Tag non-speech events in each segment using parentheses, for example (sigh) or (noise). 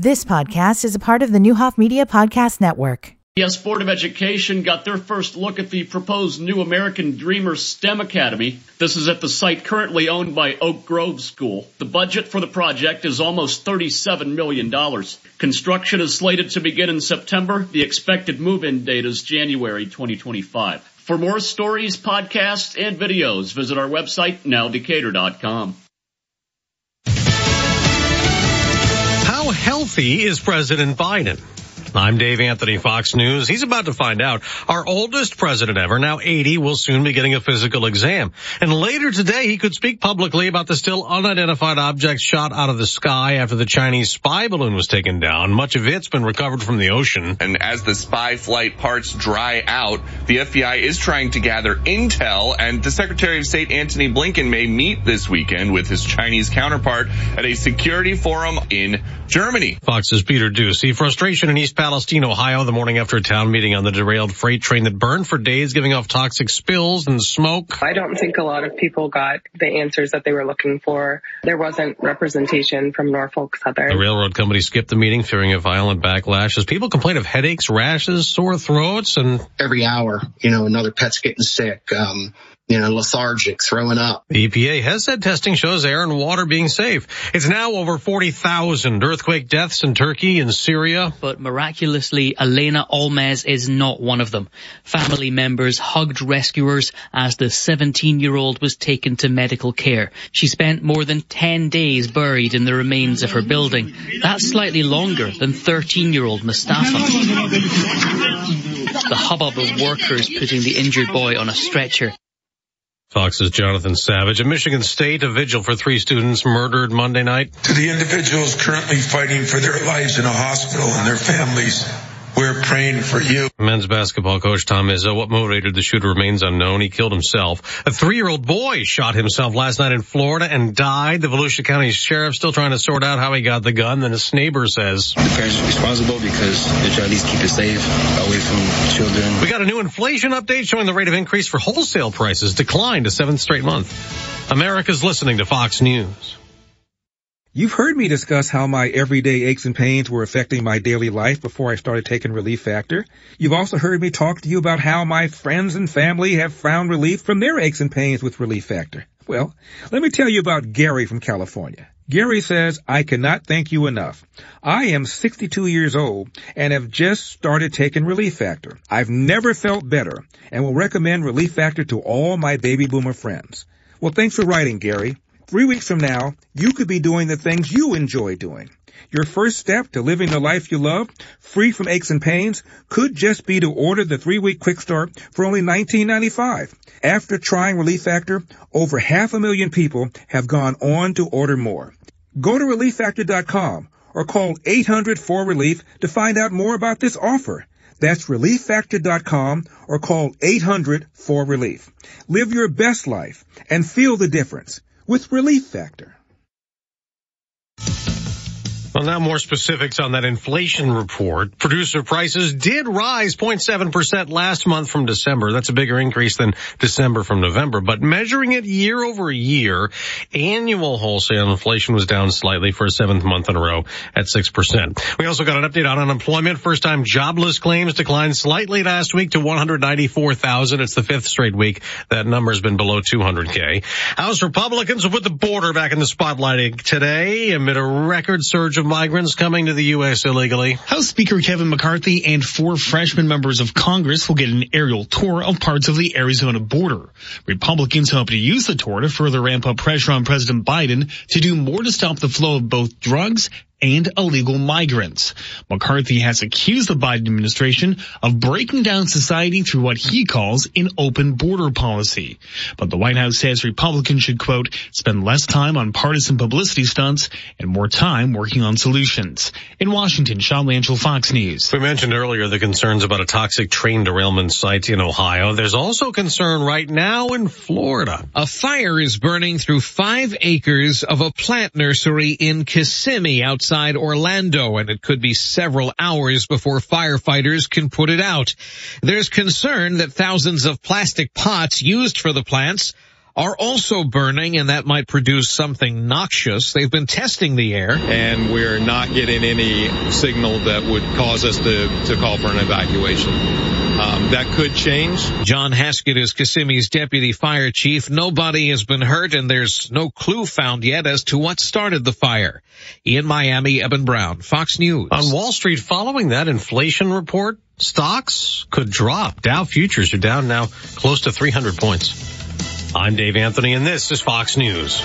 This podcast is a part of the Neuhoff Media Podcast Network. Yes, Board of Education got their first look at the proposed new American Dreamer STEM Academy. This is at the site currently owned by Oak Grove School. The budget for the project is almost $37 million. Construction is slated to begin in September. The expected move-in date is January 2025. For more stories, podcasts, and videos, visit our website, nowdecatur.com. healthy is President Biden? I'm Dave Anthony, Fox News. He's about to find out. Our oldest president ever, now 80, will soon be getting a physical exam. And later today, he could speak publicly about the still unidentified object shot out of the sky after the Chinese spy balloon was taken down. Much of it's been recovered from the ocean. And as the spy flight parts dry out, the FBI is trying to gather intel and the Secretary of State Antony Blinken may meet this weekend with his Chinese counterpart at a security forum in Germany. Fox's Peter Doocy. Frustration in East Palestine, Ohio, the morning after a town meeting on the derailed freight train that burned for days, giving off toxic spills and smoke. I don't think a lot of people got the answers that they were looking for. There wasn't representation from Norfolk Southern. The railroad company skipped the meeting, fearing a violent backlash as people complain of headaches, rashes, sore throats, and every hour, you know, another pet's getting sick. Um, you know, lethargic, throwing up. The EPA has said testing shows air and water being safe. It's now over 40,000 earthquake deaths in Turkey and Syria. But miraculously, Aleyna Olmez is not one of them. Family members hugged rescuers as the 17-year-old was taken to medical care. She spent more than 10 days buried in the remains of her building. That's slightly longer than 13-year-old Mustafa. The hubbub of workers putting the injured boy on a stretcher Fox's Jonathan Savage. At Michigan State, a vigil for three students murdered Monday night. To the individuals currently fighting for their lives in a hospital and their families, we're praying for you. Men's basketball coach Tom Izzo, what motivated the shooter remains unknown. He killed himself. A three-year-old boy shot himself last night in Florida and died. The Volusia County Sheriff still trying to sort out how he got the gun. Then his neighbor says. The parents are responsible because they're trying to at least keep it safe away from children. We got a new inflation update showing the rate of increase for wholesale prices declined a seventh straight month. America's listening to Fox News. You've heard me discuss how my everyday aches and pains were affecting my daily life before I started taking Relief Factor. You've also heard me talk to you about how my friends and family have found relief from their aches and pains with Relief Factor. Well, let me tell you about Gary from California. Gary says, I cannot thank you enough. I am 62 years old and have just started taking Relief Factor. I've never felt better and will recommend Relief Factor to all my baby boomer friends. Well, thanks for writing, Gary. Three weeks from now, you could be doing the things you enjoy doing. Your first step to living the life you love, free from aches and pains, could just be to order the three-week quick start for only $19.95. After trying Relief Factor, over half a million people have gone on to order more. Go to ReliefFactor.com or call 800-4RELIEF to find out more about this offer. That's ReliefFactor.com or call 800-4RELIEF. Live your best life and feel the difference with Relief Factor. Well, now more specifics on that inflation report. Producer prices did rise 0.7% last month from December. That's a bigger increase than December from November. But measuring it year over year, annual wholesale inflation was down slightly for a seventh month in a row at 6%. We also got an update on unemployment. First time jobless claims declined slightly last week to 194,000. It's the fifth straight week that number's been below 200K. House Republicans will put the border back in the spotlight today amid a record surge of migrants coming to the U.S. illegally. House Speaker Kevin McCarthy and four freshman members of Congress will get an aerial tour of parts of the Arizona border. Republicans hope to use the tour to further ramp up pressure on President Biden to do more to stop the flow of both drugs and illegal migrants. McCarthy has accused the Biden administration of breaking down society through what he calls an open border policy. But the White House says Republicans should, quote, spend less time on partisan publicity stunts and more time working on solutions. In Washington, Sean Lanchel, Fox News. We mentioned earlier the concerns about a toxic train derailment site in Ohio. There's also concern right now in Florida. A fire is burning through five acres of a plant nursery in Kissimmee outside outside Orlando and it could be several hours before firefighters can put it out. There's concern that thousands of plastic pots used for the plants are also burning and that might produce something noxious. They've been testing the air. And we're not getting any signal that would cause us to, to call for an evacuation. Um, that could change. John Haskett is Kissimmee's deputy fire chief. Nobody has been hurt and there's no clue found yet as to what started the fire. In Miami, Eben Brown, Fox News. On Wall Street, following that inflation report, stocks could drop. Dow futures are down now close to 300 points. I'm Dave Anthony and this is Fox News.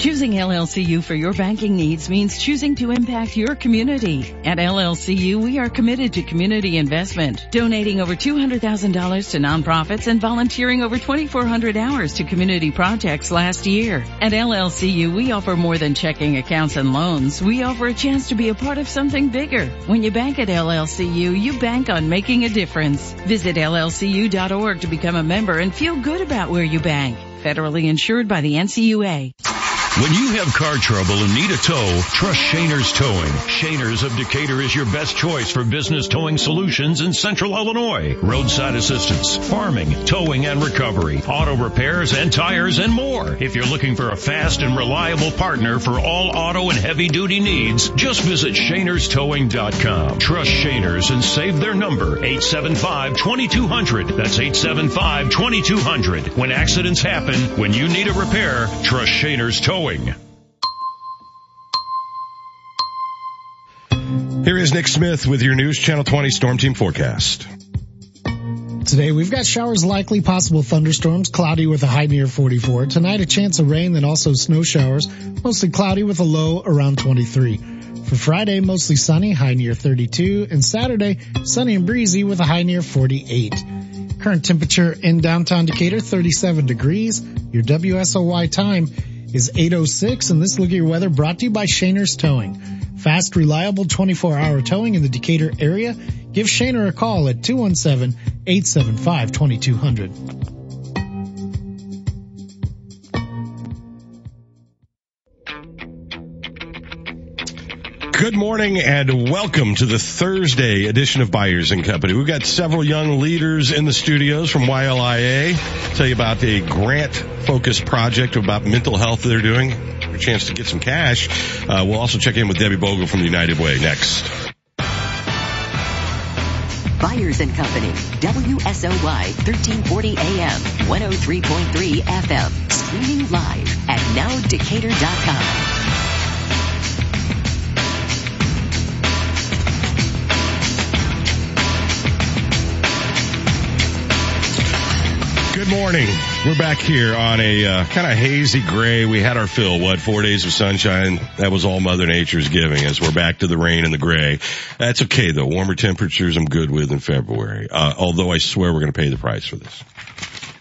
Choosing LLCU for your banking needs means choosing to impact your community. At LLCU, we are committed to community investment, donating over $200,000 to nonprofits and volunteering over 2,400 hours to community projects last year. At LLCU, we offer more than checking accounts and loans. We offer a chance to be a part of something bigger. When you bank at LLCU, you bank on making a difference. Visit LLCU.org to become a member and feel good about where you bank. Federally insured by the NCUA. When you have car trouble and need a tow, trust Shaner's Towing. Shaner's of Decatur is your best choice for business towing solutions in central Illinois. Roadside assistance, farming, towing and recovery, auto repairs and tires and more. If you're looking for a fast and reliable partner for all auto and heavy duty needs, just visit ShanersTowing.com. Trust Shaners and save their number 875-2200. That's 875-2200. When accidents happen, when you need a repair, trust Shaner's Towing. Here is Nick Smith with your News Channel 20 Storm Team forecast. Today we've got showers likely, possible thunderstorms, cloudy with a high near 44. Tonight a chance of rain, then also snow showers, mostly cloudy with a low around 23. For Friday, mostly sunny, high near 32, and Saturday, sunny and breezy with a high near 48. Current temperature in downtown Decatur, 37 degrees. Your WSOY time is 806, and this look at your weather brought to you by Shaner's Towing. Fast, reliable 24-hour towing in the Decatur area. Give Shaner a call at 217-875-2200. Good morning and welcome to the Thursday edition of Byers and Company. We've got several young leaders in the studios from YLIA. Tell you about a grant focused project about mental health they're doing. A chance to get some cash. Uh, we'll also check in with Debbie Bogle from the United Way next. Byers and Company, WSOY 1340 AM, 103.3 FM, streaming live at nowdecatur.com. Good morning. We're back here on a uh, kind of hazy gray. We had our fill, what, four days of sunshine? That was all Mother Nature's giving us. We're back to the rain and the gray. That's okay though. Warmer temperatures I'm good with in February. Uh, although I swear we're going to pay the price for this.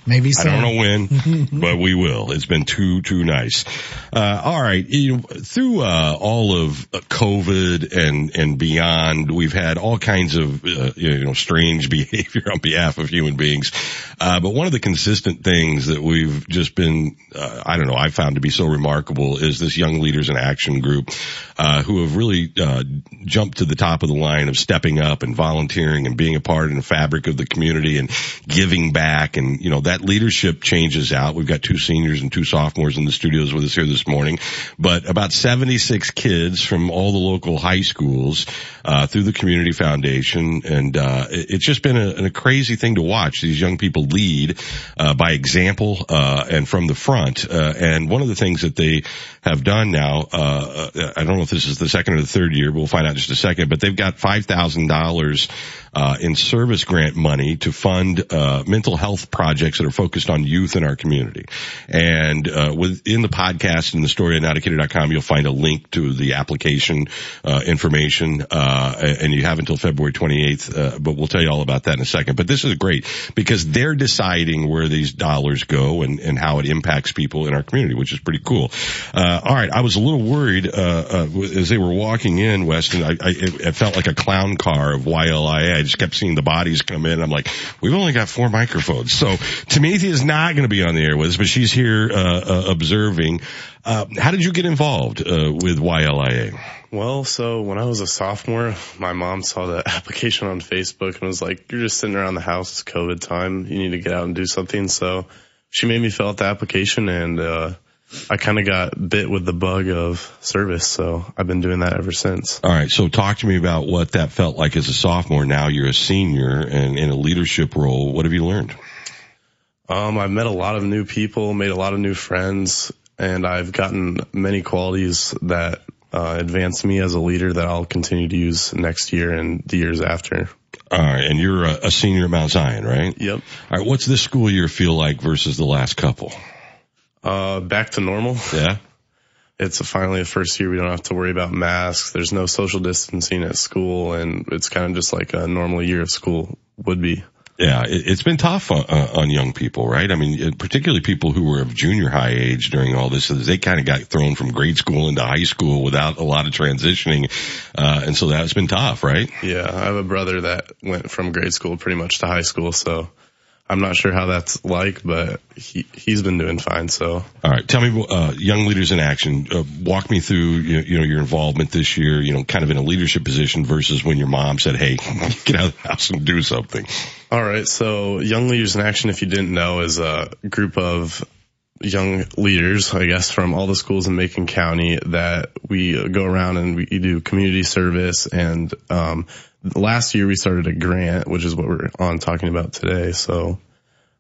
Maybe so. I don't know when, (laughs) but we will. It's been too, too nice. Uh, all right. You know, through, uh, all of COVID and, and beyond, we've had all kinds of, uh, you know, strange (laughs) behavior on behalf of human beings. Uh, but one of the consistent things that we've just been, uh, I don't know, I found to be so remarkable is this Young Leaders in Action group, uh, who have really, jumped to the top of the line of stepping up and volunteering and being a part in the fabric of the community and giving back. And, you know, that leadership changes out. We've got two seniors and two sophomores in the studios with us here this morning, but about 76 kids from all the local high schools, uh, through the community foundation. And, uh, it's just been a, a, crazy thing to watch these young people lead, uh, by example, uh, and from the front. Uh, and one of the things that they have done now, uh, I don't know if this is the second or the third year, but we'll find out in just a second, but they've got $5,000, uh, in service grant money to fund, uh, mental health projects that are focused on youth in our community. And, uh, within the podcast and the story at nowdecatur.com, you'll find a link to the application, uh, information, uh, and you have until February 28th, uh, but we'll tell you all about that in a second. But this is great because they're deciding where these dollars go and, and how it impacts people in our community, which is pretty cool. Uh, all right. I was a little worried, uh, as they were walking in, Weston, I, I, it felt like a clown car of YLIA. I just kept seeing the bodies come in. I'm like, we've only got four microphones. So Tamithia is not going to be on the air with us, but she's here uh, uh, observing. Uh, how did you get involved uh, with YLIA? Well, so when I was a sophomore, my mom saw the (laughs) application on Facebook and was like, "You're just sitting around the house. It's COVID time. You need to get out and do something." So she made me fill out the application, and uh, I kind of got bit with the bug of service. So I've been doing that ever since. All right. So talk to me about what that felt like as a sophomore. Now you're a senior and in a leadership role. What have you learned? Um, I've met a lot of new people, made a lot of new friends, and I've gotten many qualities that uh, advanced me as a leader that I'll continue to use next year and the years after. All right, and you're a, a senior at Mount Zion, right? Yep. All right, what's this school year feel like versus the last couple? Uh, back to normal. Yeah. It's finally the first year we don't have to worry about masks. There's no social distancing at school, and it's kind of just like a normal year of school would be. Yeah, it, has been tough on, uh, on, young people, right? I mean, particularly people who were of junior high age during all this. They kind of got thrown from grade school into high school without a lot of transitioning, uh, and so that's been tough, right? Yeah, I have a brother that went from grade school pretty much to high school, so I'm not sure how that's like, but he he's been doing fine. So, all right, tell me, uh, young leaders in action. Uh, walk me through, you know, you know, your involvement this year. You know, kind of in a leadership position versus when your mom said, "Hey, (laughs) get out of the house and do something." All right, so young leaders in action, if you didn't know, is a group of young leaders, I guess, from all the schools in Macon County that we go around and we do community service and um, last year we started a grant, which is what we're on talking about today. So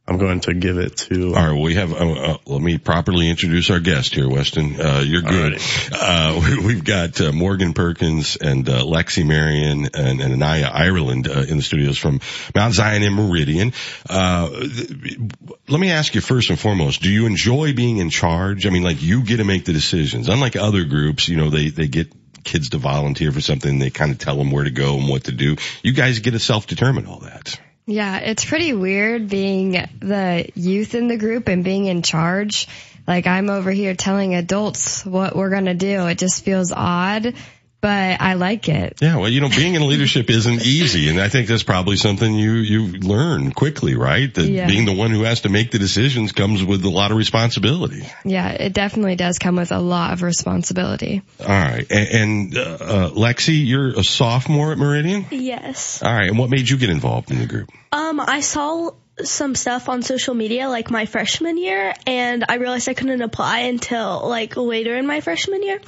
I'm going to give it to. All right, we have. Uh, uh, let me properly introduce our guest here, Weston. Uh, you're good. Uh, we, have got uh, Morgan Perkins and uh, Lexi Marion and, and Anaya Ireland in the studios from Mount Zion and Meridian. let me ask you first and foremost: Do you enjoy being in charge? I mean, like you get to make the decisions. Unlike other groups, you know, they they get kids to volunteer for something. They kind of tell them where to go and what to do. You guys get to self-determine all that. Yeah, it's pretty weird being the youth in the group and being in charge. Like I'm over here telling adults what we're going to do. It just feels odd but I like it. Yeah, well, you know, being in leadership (laughs) isn't easy, and I think that's probably something you you learn quickly, right? That yeah. being the one who has to make the decisions comes with a lot of responsibility. Yeah, it definitely does come with a lot of responsibility. All right, and, and uh, uh, Lexi, you're a sophomore at Meridian. Yes. All right, and what made you get involved in the group? Um, I saw some stuff on social media like my freshman year and I realized I couldn't apply until like later in my freshman year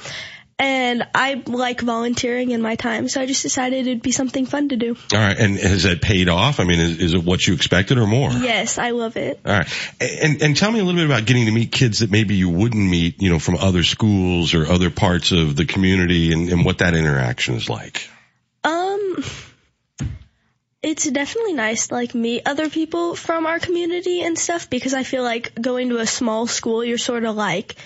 and I like volunteering in my time, so I just decided it'd be something fun to do. All right, and has that paid off? I mean, is, is it what you expected or more? Yes, I love it. All right, and and tell me a little bit about getting to meet kids that maybe you wouldn't meet, you know, from other schools or other parts of the community, and, and what that interaction is like. Um. It's definitely nice to like meet other people from our community and stuff because I feel like going to a small school, you're sort of like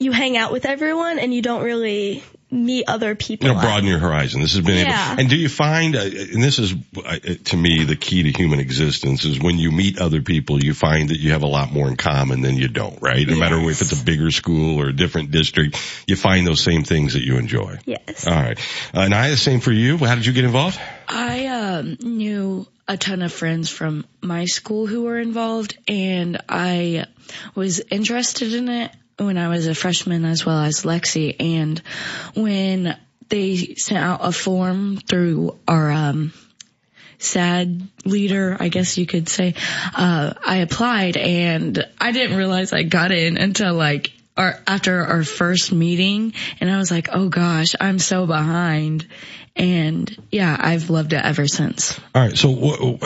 you hang out with everyone and you don't really meet other people. You know, broaden your horizon. This has been yeah. able, and do you find, uh, and this is uh, to me the key to human existence is when you meet other people, you find that you have a lot more in common than you don't, right? No yes. matter if it's a bigger school or a different district, you find those same things that you enjoy. Yes. All right. Uh, Naya, same for you. How did you get involved? I um, knew a ton of friends from my school who were involved and I was interested in it when I was a freshman as well as Lexi. And when they sent out a form through our, um, sad leader, I guess you could say, uh, I applied and I didn't realize I got in until like our, after our first meeting and I was like, oh gosh, I'm so behind. And yeah, I've loved it ever since. All right. So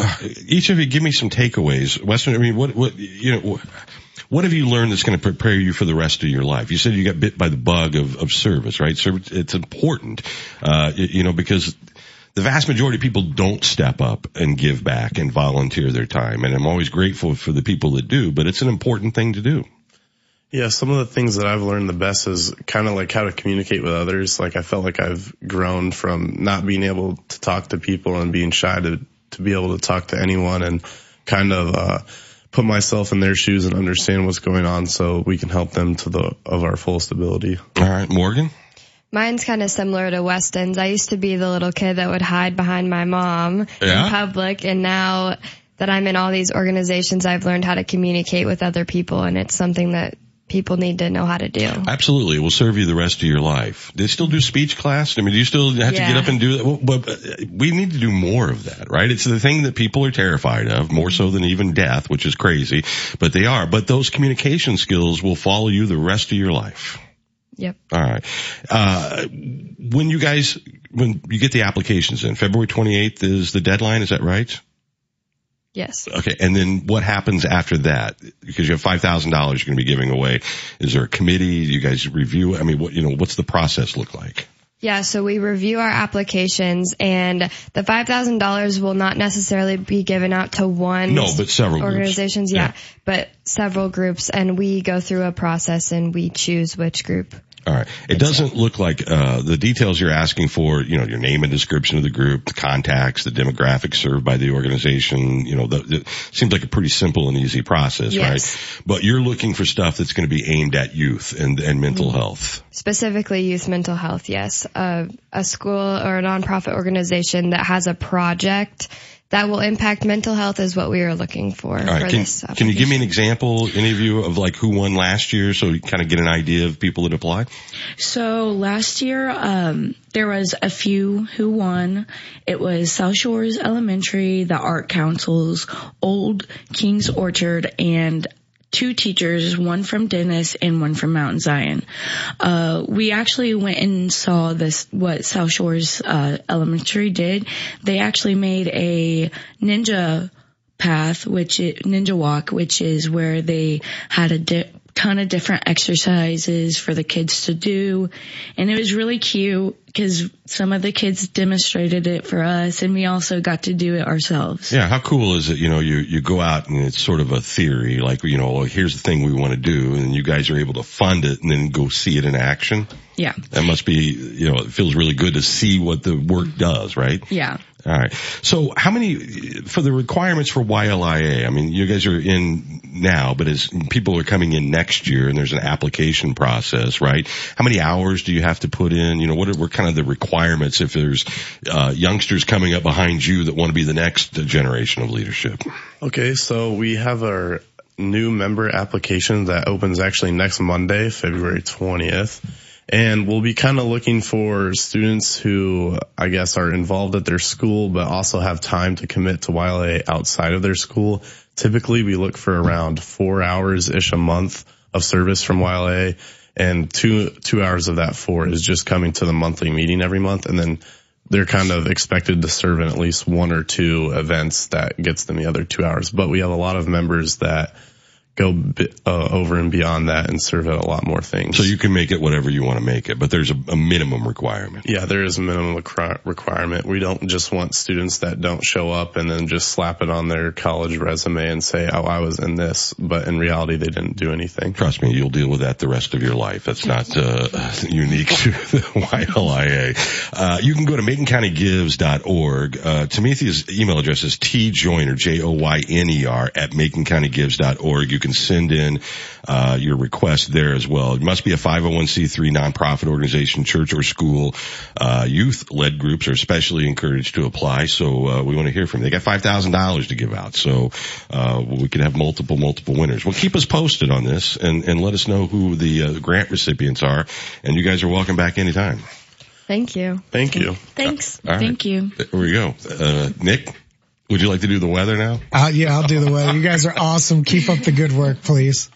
each of you give me some takeaways. Weston, I mean, what, what, you know, what have you learned that's going to prepare you for the rest of your life? You said you got bit by the bug of, of service, right? So it's important, uh, you know, because the vast majority of people don't step up and give back and volunteer their time. And I'm always grateful for the people that do, but it's an important thing to do. Yeah, some of the things that I've learned the best is kind of like how to communicate with others. Like I felt like I've grown from not being able to talk to people and being shy to to be able to talk to anyone and kind of uh put myself in their shoes and understand what's going on so we can help them to the of our fullest ability. All right, Morgan. Mine's kind of similar to Weston's. I used to be the little kid that would hide behind my mom yeah? in public and now that I'm in all these organizations, I've learned how to communicate with other people and it's something that people need to know how to do. Absolutely. It will serve you the rest of your life. They still do speech class? I mean, do you still have Yeah. to get up and do that? Well, But uh, we need to do more of that, right? It's the thing that people are terrified of, more so than even death, which is crazy, but they are. But those communication skills will follow you the rest of your life. Yep. All right. Uh, when you guys, when you get the applications in, February 28th is the deadline, is that right? Yes. Okay. And then what happens after that? Because you have $5,000 you're going to be giving away. Is there a committee? Do you guys review? I mean, what, you know, what's the process look like? Yeah, so we review our applications and the $5,000 will not necessarily be given out to one No, but several groups. organizations, yeah, but several groups and we go through a process and we choose which group. All right. It doesn't look like uh, the details you're asking for. You know, your name and description of the group, the contacts, the demographics served by the organization. You know, the, the, seems like a pretty simple and easy process, Yes. right? But you're looking for stuff that's going to be aimed at youth and and mental Mm-hmm. health. Specifically youth mental health, yes. Uh, a school or a nonprofit organization that has a project that will impact mental health is what we are looking for All right. for Can, this. can you give me an example, any of you, of like who won last year, so you kind of get an idea of people that apply? So last year, um, there was a few who won. It was South Shores Elementary, the Art Councils, Old King's Orchard, and two teachers, one from Dennis and one from Mount Zion. Uh, we actually went and saw this, what South Shores, uh, Elementary did. They actually made a ninja path, which is ninja walk, which is where they had a di- ton of different exercises for the kids to do. And it was really cute because some of the kids demonstrated it for us and we also got to do it ourselves. Yeah, how cool is it? You know, you you go out and it's sort of a theory, like you know, well, here's the thing we want to do, and you guys are able to fund it and then go see it in action. Yeah. That must be, you know, it feels really good to see what the work does, right? Yeah. All right. So how many, for the requirements for YLIA, I mean, you guys are in now, but as people are coming in next year and there's an application process, right? How many hours do you have to put in? You know, what are, what kind of the requirements if there's, uh, youngsters coming up behind you that want to be the next generation of leadership? Okay, so we have our new member application that opens actually next Monday, February 20th. And we'll be kind of looking for students who, I guess, are involved at their school, but also have time to commit to YLA outside of their school. Typically, we look for around four hours-ish a month of service from YLA, and two, two hours of that four is just coming to the monthly meeting every month, and then they're kind of expected to serve in at least one or two events that gets them the other two hours. But we have a lot of members that go uh, over and beyond that and serve at a lot more things. So you can make it whatever you want to make it, but there's a, a minimum requirement. Yeah, there is a minimum requi- requirement. We don't just want students that don't show up and then just slap it on their college resume and say, oh, I was in this, but in reality they didn't do anything. Trust me, you'll deal with that the rest of your life. That's not uh, (laughs) unique to the YLIA. Uh, you can go to MaconCountyGives.org. Uh, Tamithia's email address is tjoyner, J-O-Y-N-E-R, at MaconCountyGives.org. You can send in uh, your request there as well. It must be a 501c3 nonprofit organization, church or school. Uh, youth-led groups are especially encouraged to apply, so uh, we want to hear from you. They got $5,000 to give out, so uh, we could have multiple, multiple winners. Well, keep us posted on this and, and let us know who the uh, grant recipients are, and you guys are welcome back anytime. Thank you. Thank you. Thanks. All right. Thank you. There we go. Uh, Nick, would you like to do the weather now? Uh, yeah, I'll do the weather. You guys are awesome. Keep up the good work, please.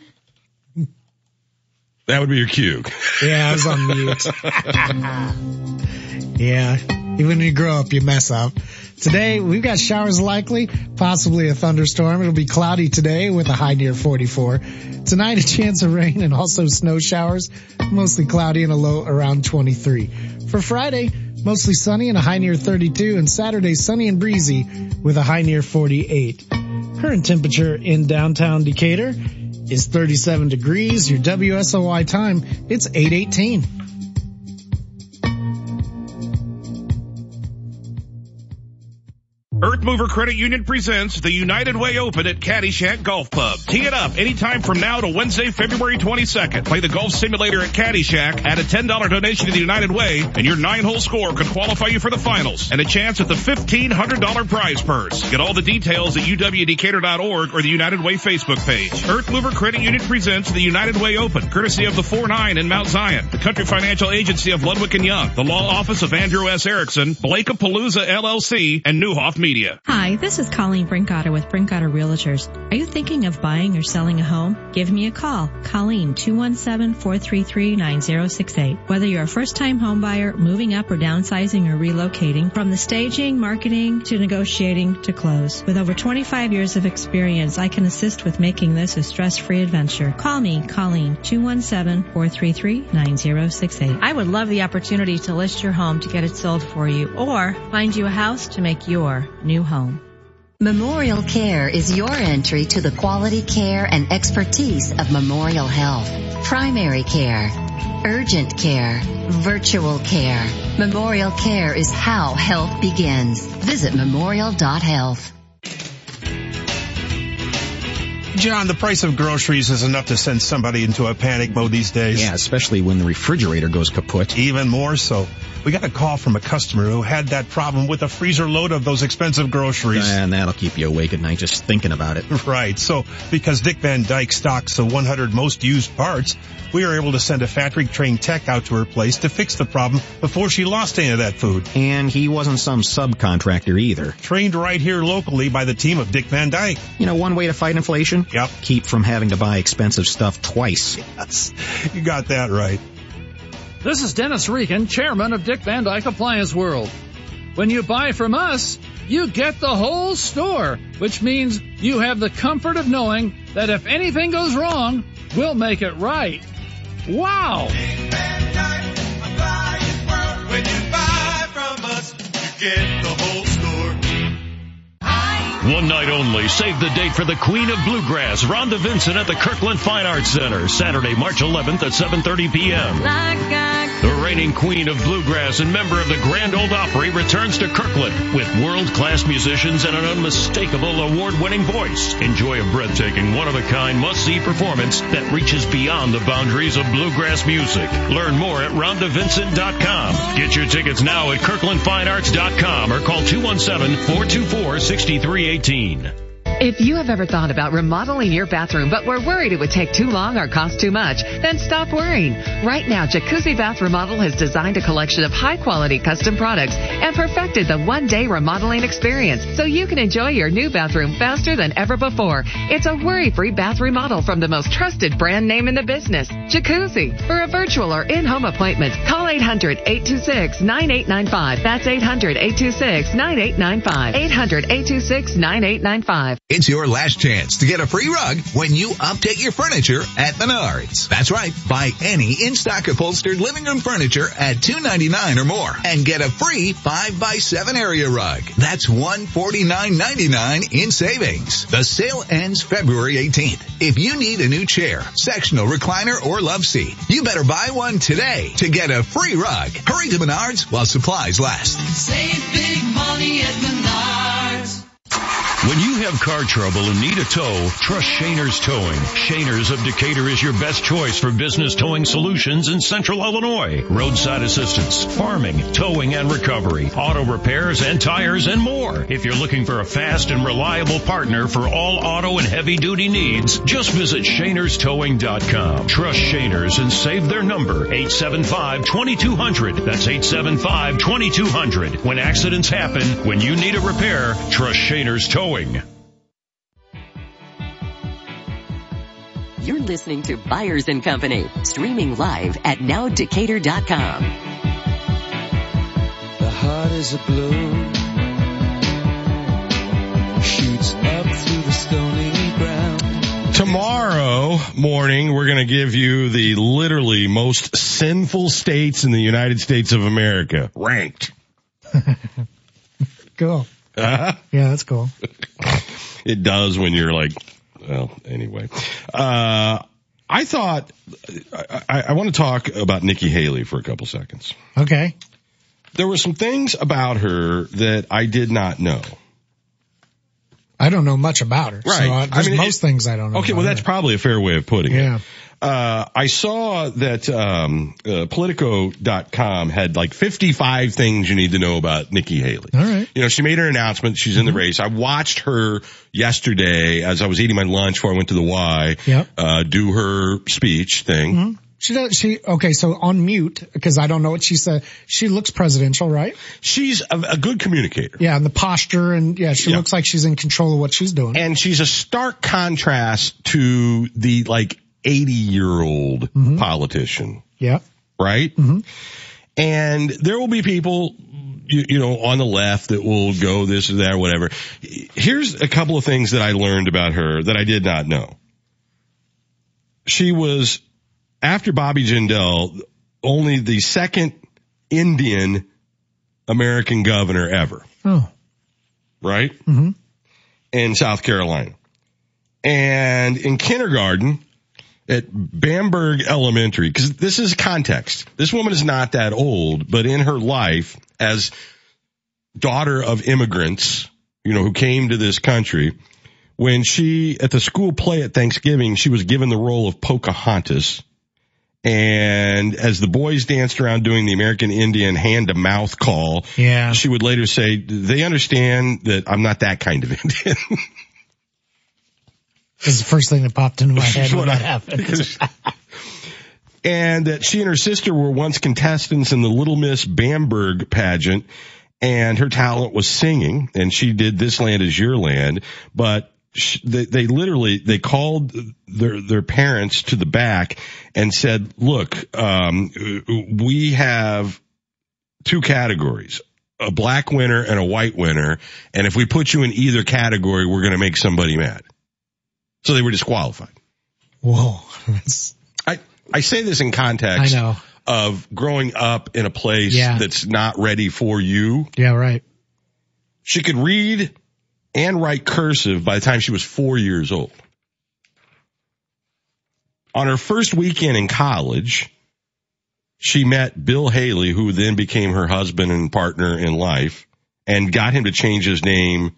That would be your cue. Yeah, I was on mute. yeah, even when you grow up, you mess up. Today, we've got showers likely, possibly a thunderstorm. It'll be cloudy today with a high near 44. Tonight, a chance of rain and also snow showers, mostly cloudy and a low around 23. For Friday, mostly sunny and a high near 32, and Saturday, sunny and breezy with a high near 48. Current temperature in downtown Decatur is 37 degrees. Your WSOY time, it's 818. Earth Mover Credit Union presents the United Way Open at Caddyshack Golf Club. Tee it up anytime from now to Wednesday, February 22nd. Play the golf simulator at Caddyshack, add a $10 donation to the United Way, and your nine-hole score could qualify you for the finals and a chance at the $1,500 prize purse. Get all the details at uwdecatur.org or the United Way Facebook page. Earth Mover Credit Union presents the United Way Open, courtesy of the 4-9 in Mount Zion, the Country Financial Agency of Ludwig and Young, the Law Office of Andrew S. Erickson, Blake-A-Palooza LLC, and Neuhoff Media. Hi, this is Colleen Brinkoetter with Brinkoetter Realtors. Are you thinking of buying or selling a home? Give me a call. Colleen, 217-433-9068. Whether you're a first-time home buyer, moving up or downsizing or relocating, from the staging, marketing, to negotiating to close. With over 25 years of experience, I can assist with making this a stress-free adventure. Call me, Colleen, 217-433-9068. I would love the opportunity to list your home to get it sold for you or find you a house to make your new home. Memorial Care is your entry to the quality care and expertise of Memorial Health. Primary care, urgent care, virtual care. Memorial Care is how health begins. Visit memorial.health. John, the price of groceries is enough to send somebody into a panic mode these days. Yeah, especially when the refrigerator goes kaput. Even more so. We got a call from a customer who had that problem with a freezer load of those expensive groceries. And that'll keep you awake at night just thinking about it. (laughs) Right. So, because Dick Van Dyke stocks the 100 most used parts, we were able to send a factory trained tech out to her place to fix the problem before she lost any of that food. And he wasn't some subcontractor either. Trained right here locally by the team of Dick Van Dyke. You know, one way to fight inflation? Yep. Keep from having to buy expensive stuff twice. (laughs) Yes. You got that right. This is Dennis Regan, chairman of Dick Van Dyke Appliance World. When you buy from us, you get the whole store, which means you have the comfort of knowing that if anything goes wrong, we'll make it right. Wow! You buy us, get the whole. One night only. Save the date for the Queen of Bluegrass, Rhonda Vincent at the Kirkland Fine Arts Center, Saturday, March 11th at 7:30 p.m. The reigning Queen of Bluegrass and member of the Grand Ole Opry returns to Kirkland with world-class musicians and an unmistakable award-winning voice. Enjoy a breathtaking, one-of-a-kind, must-see performance that reaches beyond the boundaries of bluegrass music. Learn more at rhondavincent.com. Get your tickets now at kirklandfinearts.com or call 217-424-6318. If you have ever thought about remodeling your bathroom but were worried it would take too long or cost too much, then stop worrying. Right now, Jacuzzi Bath Remodel has designed a collection of high quality custom products and perfected the one day remodeling experience so you can enjoy your new bathroom faster than ever before. It's a worry free bath remodel from the most trusted brand name in the business, Jacuzzi. For a virtual or in home appointment, call 800 826 9895. That's 800 826 9895. 800 826 9895. It's your last chance to get a free rug when you update your furniture at Menards. That's right. Buy any in-stock upholstered living room furniture at $2.99 or more and get a free 5x7 area rug. That's $149.99 in savings. The sale ends February 18th. If you need a new chair, sectional recliner, or love seat, you better buy one today to get a free rug. Hurry to Menards while supplies last. Save big money at Menards. When you have car trouble and need a tow, trust Shaner's Towing. Shaner's of Decatur is your best choice for business towing solutions in central Illinois. Roadside assistance, farming, towing and recovery, auto repairs and tires and more. If you're looking for a fast and reliable partner for all auto and heavy duty needs, just visit ShanersTowing.com. Trust Shaners and save their number 875-2200. That's 875-2200. When accidents happen, when you need a repair, trust Shaner's Towing. You're listening to Byers and Company, streaming live at nowdecatur.com. The heart is a balloon, shoots up through the stony ground. Tomorrow morning, we're going to give you the literally most sinful states in the United States of America ranked. (laughs) Cool. Uh-huh. Yeah, that's cool. (laughs) It does when you're like, well, anyway. Uh, I thought, I, I, I want to talk about Nikki Haley for a couple seconds. Okay. There were some things about her that I did not know. I don't know much about her. Right. So, I there's mean, most it- things I don't know. Okay, well, that's her. probably a fair way of putting it. Yeah. it. Uh, I saw that um, uh, Politico.com had like 55 things you need to know about Nikki Haley. All right. You know, she made her announcement. She's in the race. I watched her yesterday as I was eating my lunch before I went to the Y. Yep. Uh, do her speech thing. She does, she, okay, so on mute, because I don't know what she said. She looks presidential, right? She's a, a good communicator. Yeah, and the posture and yeah, she Yeah. looks like she's in control of what she's doing. And she's a stark contrast to the like 80 year old Mm-hmm. politician. yeah. right? And there will be people, you, you know, on the left that will go this or that or whatever. Here's a couple of things that I learned about her that I did not know. She was, after Bobby Jindal, only the second Indian American governor ever, Oh. right? Mhm. In South Carolina. And in kindergarten, at Bamberg Elementary, because this is context. This woman is not that old, but in her life as daughter of immigrants, you know, who came to this country, when she, at the school play at Thanksgiving, she was given the role of Pocahontas. And as the boys danced around doing the American Indian hand to mouth call, Yeah. she would later say, they understand that I'm not that kind of Indian. (laughs) That's the first thing that popped into my head when that happened. (laughs) and that she and her sister were once contestants in the Little Miss Bamberg pageant, and her talent was singing, and she did "This Land Is Your Land," but. They, they literally they called their their parents to the back and said, "Look, um, we have two categories: a black winner and a white winner, and if we put you in either category, we're going to make somebody mad." So they were disqualified. Whoa. (laughs) I, I say this in context I know. of growing up in a place Yeah. that's not ready for you. yeah, right. She could read and write cursive by the time she was four years old. On her first weekend in college, she met Bill Haley, who then became her husband and partner in life, and got him to change his name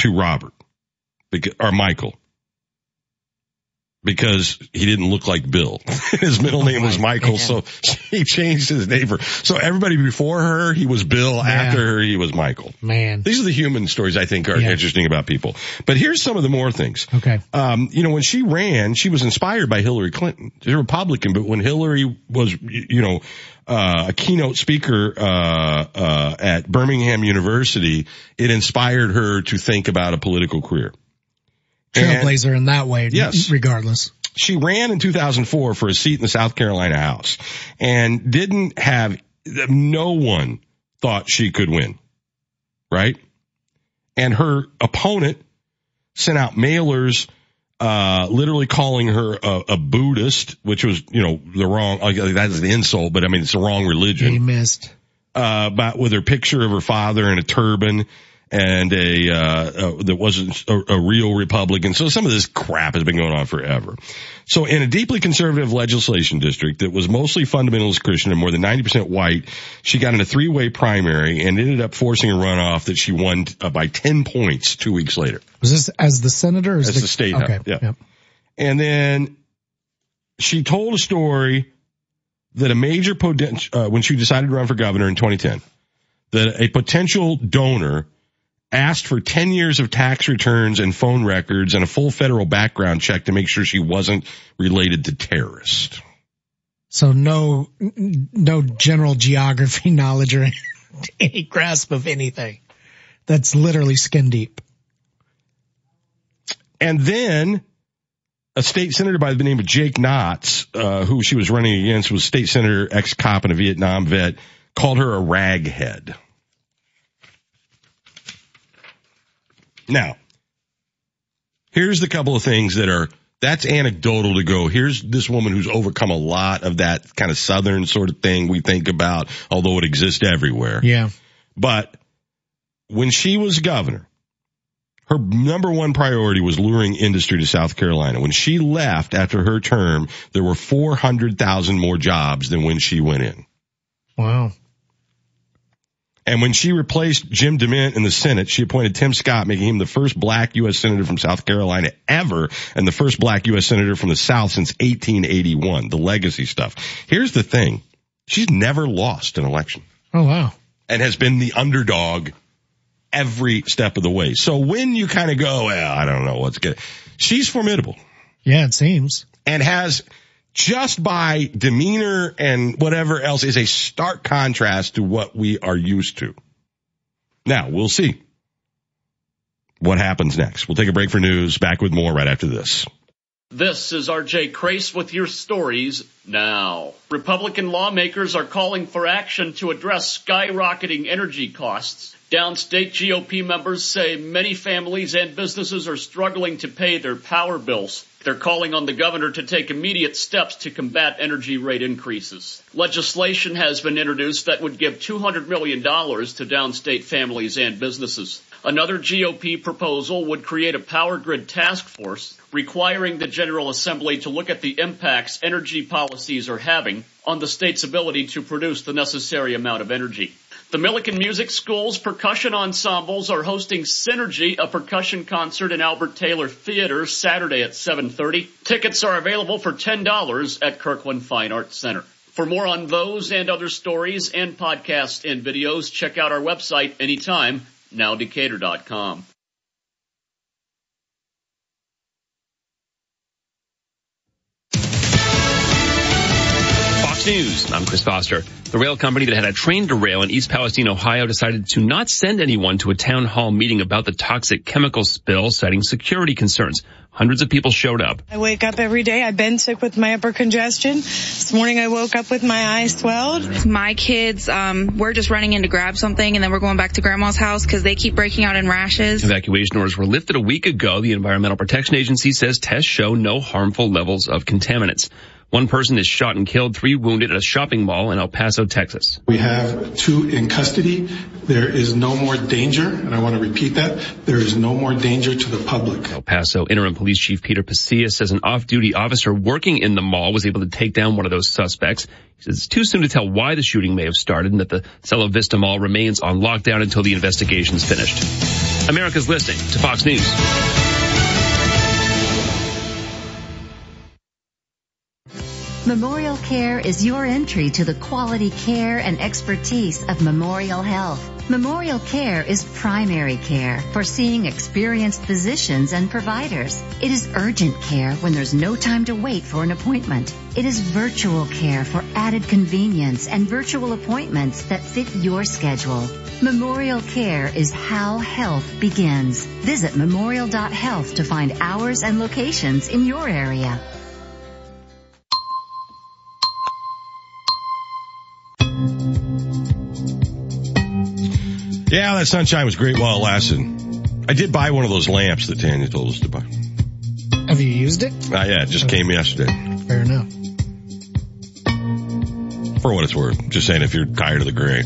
to Robert or Michael because he didn't look like Bill. (laughs) his middle name was Michael, so he (laughs) changed his name for. So everybody before her, he was Bill. After her, he was Michael. Man. These are the human stories I think are Yeah. interesting about people. But here's some of the more things. Okay. Um, you know, when she ran, she was inspired by Hillary Clinton. She's a Republican, but when Hillary was, you know, uh, a keynote speaker, uh, uh, at Birmingham University, it inspired her to think about a political career. And- Trailblazer in that way. Yes. Regardless. she ran in 2004 for a seat in the South Carolina House and didn't have, no one thought she could win. Right? And her opponent sent out mailers, uh, literally calling her a, a Buddhist, which was, you know, the wrong, like, that's the insult, but I mean, it's the wrong religion He missed. uh, about with her picture of her father in a turban and a uh, uh that wasn't a, a real Republican. So some of this crap has been going on forever. So in a deeply conservative legislation district that was mostly fundamentalist Christian and more than 90% white, she got in a three-way primary and ended up forcing a runoff that she won uh, by 10 points two weeks later. Was this as the senator? Or as As the state Okay. house, yeah. And then she told a story that a major potential, uh, when she decided to run for governor in 2010, that a potential donor asked for 10 years of tax returns and phone records and a full federal background check to make sure she wasn't related to terrorists. So no, no general geography (laughs) knowledge or any grasp of anything. That's literally skin deep. And then a state senator by the name of Jake Knotts, uh, who she was running against was state senator, ex-cop and a Vietnam vet, called her a raghead. Now, here's the couple of things that are, that's anecdotal to go. Here's this woman who's overcome a lot of that kind of southern sort of thing we think about, although it exists everywhere. Yeah. But when she was governor, her number one priority was luring industry to South Carolina. When she left after her term, there were 400,000 more jobs than when she went in. Wow. And when she replaced Jim DeMint in the Senate, she appointed Tim Scott, making him the first black U.S. Senator from South Carolina ever and the first black U.S. Senator from the South since 1881. The legacy stuff. Here's the thing. She's never lost an election. Oh, wow. And has been the underdog every step of the way. So when you kind of go, well, I don't know what's good. She's formidable. Yeah, it seems. And has just by demeanor and whatever else is a stark contrast to what we are used to. Now we'll see what happens next. We'll take a break for news. Back with more right after this. This is RJ Crace with your stories now. Republican lawmakers are calling for action to address skyrocketing energy costs. Downstate GOP members say many families and businesses are struggling to pay their power bills. They're calling on the governor to take immediate steps to combat energy rate increases. Legislation has been introduced that would give $200 million to downstate families and businesses. Another GOP proposal would create a power grid task force requiring the General Assembly to look at the impacts energy policies are having on the state's ability to produce the necessary amount of energy. The Millikin Music School's percussion ensembles are hosting Synergy, a percussion concert in Albert Taylor Theater Saturday at 7:30. Tickets are available for $10 at Kirkland Fine Arts Center. For more on those and other stories and podcasts and videos, check out our website anytime, nowdecatur.com. Fox News. I'm Chris Foster. The rail company that had a train derail in East Palestine, Ohio decided to not send anyone to a town hall meeting about the toxic chemical spill, citing security concerns. Hundreds of people showed up. I wake up every day. I've been sick with my upper congestion. This morning I woke up with my eyes swelled. My kids, um, we're just running in to grab something and then we're going back to grandma's house because they keep breaking out in rashes. Evacuation orders were lifted a week ago. The Environmental Protection Agency says tests show no harmful levels of contaminants. One person is shot and killed, three wounded at a shopping mall in El Paso, Texas. We have two in custody. There is no more danger, and I want to repeat that. There is no more danger to the public. El Paso Interim Police Chief Peter Pasillas says an off-duty officer working in the mall was able to take down one of those suspects. He says it's too soon to tell why the shooting may have started and that the Cielo Vista Mall remains on lockdown until the investigation is finished. America's listening to Fox News. Memorial Care is your entry to the quality care and expertise of Memorial Health. Memorial Care is primary care for seeing experienced physicians and providers. It is urgent care when there's no time to wait for an appointment. It is virtual care for added convenience and virtual appointments that fit your schedule. Memorial Care is how health begins. Visit memorial.health to find hours and locations in your area. Yeah, that sunshine was great while it lasted. I did buy one of those lamps that Tanya told us to buy. Have you used it? Uh, yeah, it just came yesterday. Fair enough. For what it's worth. Just saying if you're tired of the gray.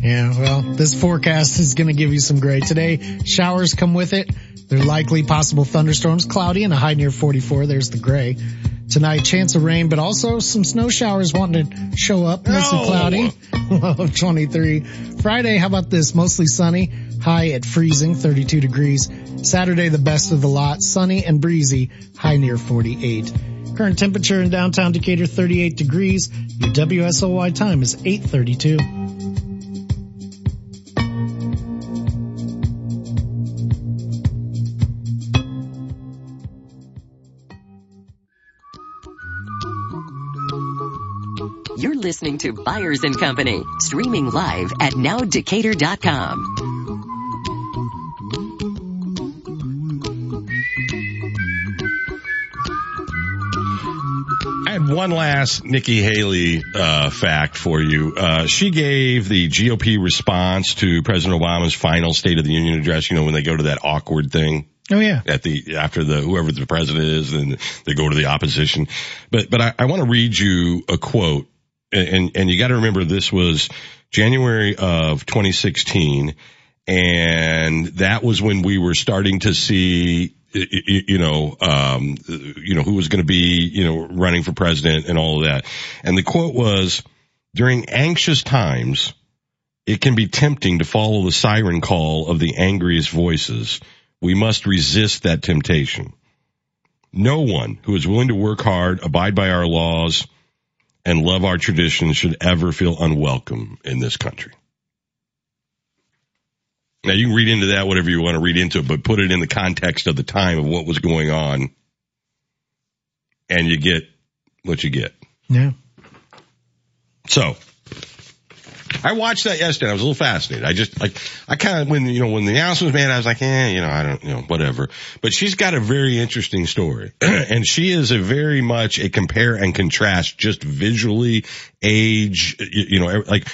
Yeah, well, this forecast is going to give you some gray. Today, showers come with it. There are likely possible thunderstorms, cloudy and a high near 44. There's the gray. Tonight, chance of rain, but also some snow showers wanting to show up. Mostly No. cloudy. (laughs) Low of 23. Friday, how about this? Mostly sunny. High at freezing, 32 degrees. Saturday, the best of the lot. Sunny and breezy. High near 48. Current temperature in downtown Decatur, 38 degrees. Your WSOY time is 832. Listening to Byers and Company, streaming live at nowdecatur.com. I had one last Nikki Haley uh, fact for you. Uh, she gave the GOP response to President Obama's final State of the Union address. You know when they go to that awkward thing Oh yeah. at the after the whoever the president is, and they go to the opposition. But but I, I want to read you a quote, and and you got to remember this was January of 2016, and that was when we were starting to see. You know, um, you know who was going to be, you know, running for president and all of that. And the quote was, "During anxious times, It can be tempting to follow the siren call of the angriest voices. We must resist that temptation. No one who is willing to work hard, abide by our laws, and love our traditions should ever feel unwelcome in this country. Now you can read into that whatever you want to read into it, but put it in the context of the time of what was going on and you get what you get. Yeah. So I watched that yesterday. I was a little fascinated. I just like, I kind of, when, you know, when the announcement was made, I was like, eh, you know, I don't, you know, whatever. But she's got a very interesting story (clears throat) and she is a very much a compare and contrast just visually age, you, you know, like,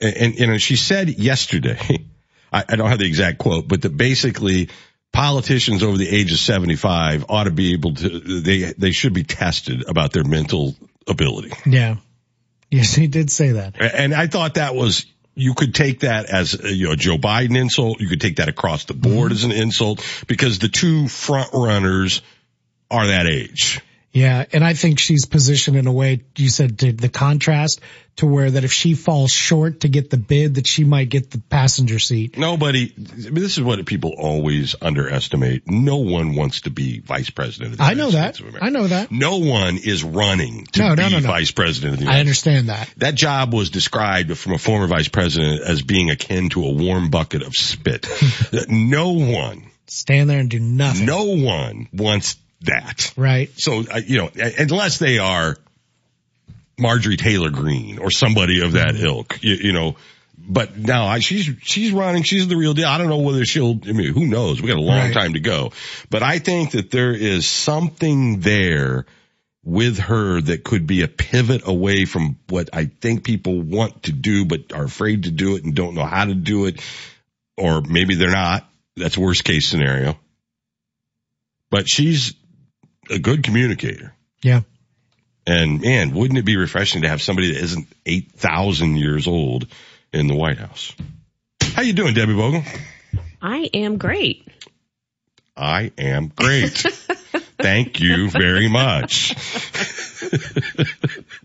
and, you know, she said yesterday, (laughs) I, I don't have the exact quote, but that basically politicians over the age of 75 ought to be able to, they, they should be tested about their mental ability. Yeah. Yes, he did say that. And I thought that was, you could take that as a, you know, Joe Biden insult. You could take that across the board mm-hmm. as an insult because the two front runners are that age. Yeah, and I think she's positioned in a way you said to the contrast to where that if she falls short to get the bid, that she might get the passenger seat. Nobody. I mean, this is what people always underestimate. No one wants to be vice president. Of the I know that. I know that. No one is running to no, be no, no, vice president of the United I understand that. That job was described from a former vice president as being akin to a warm bucket of spit. (laughs) no one stand there and do nothing. No one wants that. Right. So, uh, you know, unless they are Marjorie Taylor Greene or somebody of that mm-hmm. ilk, you, you know, but now I, she's, she's running. She's the real deal. I don't know whether she'll, I mean, who knows? We got a long right. time to go, but I think that there is something there with her that could be a pivot away from what I think people want to do, but are afraid to do it and don't know how to do it. Or maybe they're not. That's worst case scenario. But she's a good communicator. Yeah. And man, wouldn't it be refreshing to have somebody that isn't 8,000 years old in the White House? How you doing, Debbie Bogle? I am great. I am great. (laughs) Thank you very much. (laughs)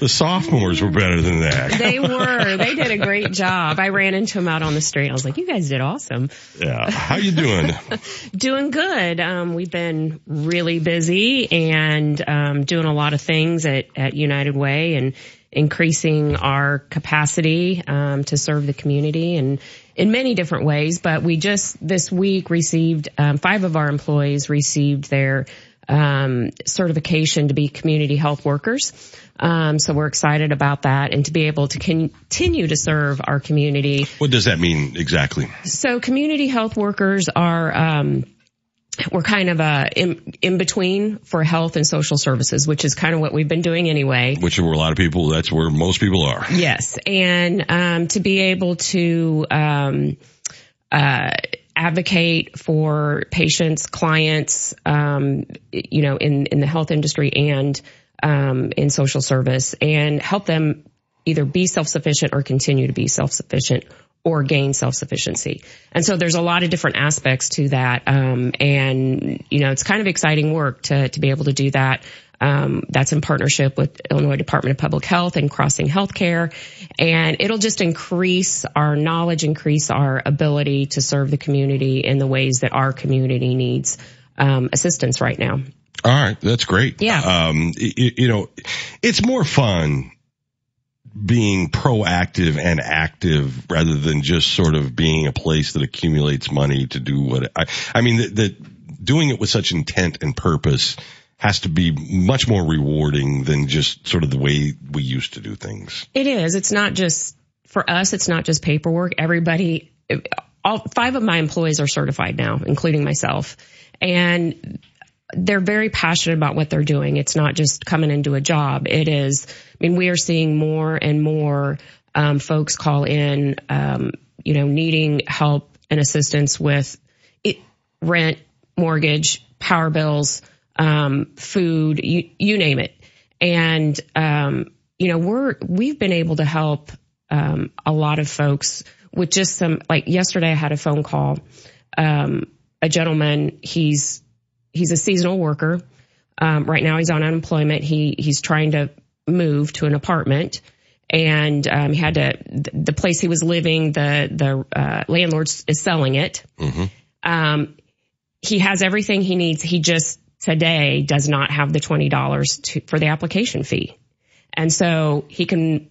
the sophomores were better than that. They were. They did a great job. I ran into them out on the street. I was like, "You guys did awesome." Yeah. How you doing? (laughs) doing good. Um, we've been really busy and um, doing a lot of things at at United Way and increasing our capacity um, to serve the community and in many different ways. But we just this week received um, five of our employees received their um, certification to be community health workers. Um, so we're excited about that and to be able to continue to serve our community. What does that mean exactly? So community health workers are, um, we're kind of a in, in, between for health and social services, which is kind of what we've been doing anyway. Which are where a lot of people. That's where most people are. Yes, and um, to be able to um, uh, advocate for patients, clients, um, you know, in in the health industry and um, in social service, and help them either be self sufficient or continue to be self sufficient or gain self-sufficiency. And so there's a lot of different aspects to that. Um, and, you know, it's kind of exciting work to, to be able to do that. Um, that's in partnership with Illinois Department of Public Health and Crossing Healthcare. And it'll just increase our knowledge, increase our ability to serve the community in the ways that our community needs, um, assistance right now. All right. That's great. Yeah. Um, you, you know, it's more fun being proactive and active rather than just sort of being a place that accumulates money to do what I, I mean, that, that doing it with such intent and purpose has to be much more rewarding than just sort of the way we used to do things. It is. It's not just for us. It's not just paperwork. Everybody, all five of my employees are certified now, including myself. And they're very passionate about what they're doing. It's not just coming into a job. It is, I mean, we are seeing more and more um, folks call in, um, you know, needing help and assistance with it, rent, mortgage, power bills, um, food, you, you name it. And, um, you know, we're, we've been able to help, um, a lot of folks with just some, like yesterday I had a phone call, um, a gentleman, he's, he's a seasonal worker. Um, right now he's on unemployment. He, he's trying to move to an apartment and um, he had to the place he was living. The the uh, landlord is selling it. Mm-hmm. Um, he has everything he needs. He just today does not have the twenty dollars for the application fee, and so he can.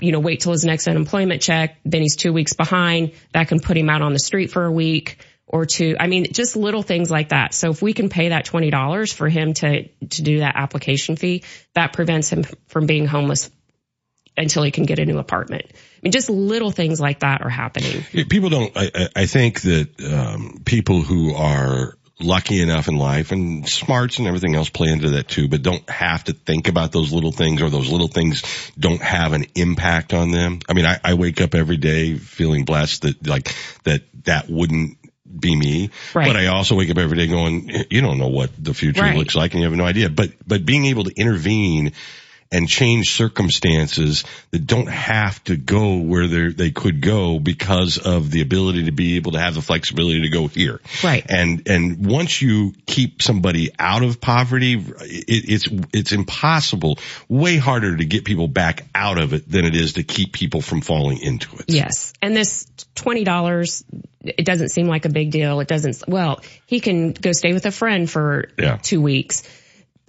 You know, wait till his next unemployment check. Then he's two weeks behind. That can put him out on the street for a week or two. I mean, just little things like that. So if we can pay that $20 for him to, to do that application fee, that prevents him from being homeless until he can get a new apartment. I mean, just little things like that are happening. People don't, I, I think that, um, people who are lucky enough in life and smarts and everything else play into that too, but don't have to think about those little things or those little things don't have an impact on them. I mean, I, I wake up every day feeling blessed that like that that wouldn't be me. Right. But I also wake up every day going, you don't know what the future Right. looks like and you have no idea. But, but being able to intervene and change circumstances that don't have to go where they they could go because of the ability to be able to have the flexibility to go here. Right. And and once you keep somebody out of poverty, it, it's it's impossible, way harder to get people back out of it than it is to keep people from falling into it. Yes. And this $20, it doesn't seem like a big deal. It doesn't, well, he can go stay with a friend for Yeah. two weeks.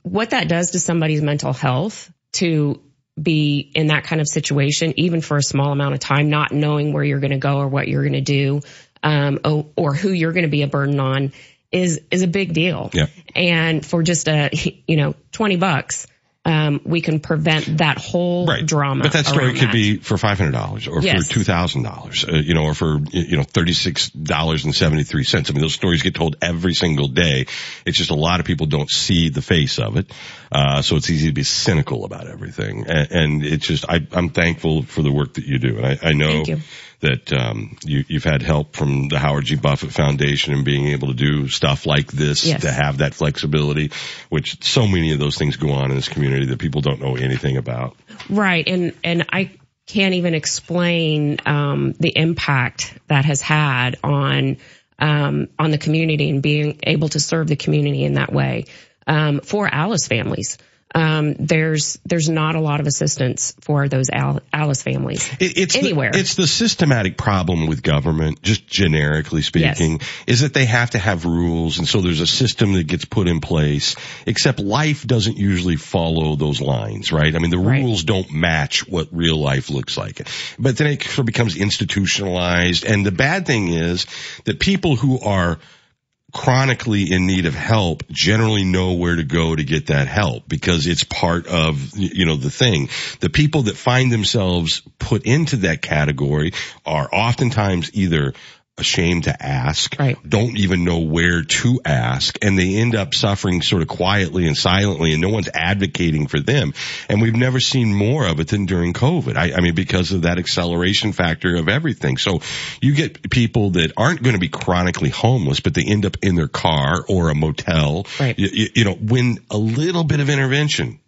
What that does to somebody's mental health to be in that kind of situation, even for a small amount of time, not knowing where you're going to go or what you're going to do, um, or, or who you're going to be a burden on is, is a big deal. Yeah. And for just a, you know, 20 bucks, um, we can prevent that whole drama. But that story could that. be for five hundred dollars, or Yes. for two thousand dollars, uh, you know, or for you know thirty six dollars and seventy three cents. I mean, those stories get told every single day. It's just a lot of people don't see the face of it, uh, so it's easy to be cynical about everything. And, and it's just I, I'm thankful for the work that you do, and I, I know Thank you. That um, you, you've had help from the Howard G. Buffett Foundation and being able to do stuff like this Yes. to have that flexibility, which so many of those things go on in this community that people don't know anything about. Right. And, and I can't even explain, um, the impact that has had on, um, on the community and being able to serve the community in that way, um, for Alice families. Um, there's, there's not a lot of assistance for those Al- Alice families It, it's anywhere. The, it's the systematic problem with government, just generically speaking, is that they have to have rules, and so there's a system that gets put in place. Except life doesn't usually follow those lines, right? I mean, the Right. rules don't match what real life looks like. But then it sort of becomes institutionalized, and the bad thing is that people who are chronically in need of help generally know where to go to get that help because it's part of, you know, the thing. The people that find themselves put into that category are oftentimes either ashamed to ask, don't even know where to ask, and they end up suffering sort of quietly and silently, and no one's advocating for them. And we've never seen more of it than during COVID. I, I mean, because of that acceleration factor of everything. So you get people that aren't going to be chronically homeless, but they end up in their car or a motel. Right. You- you know, when a little bit of intervention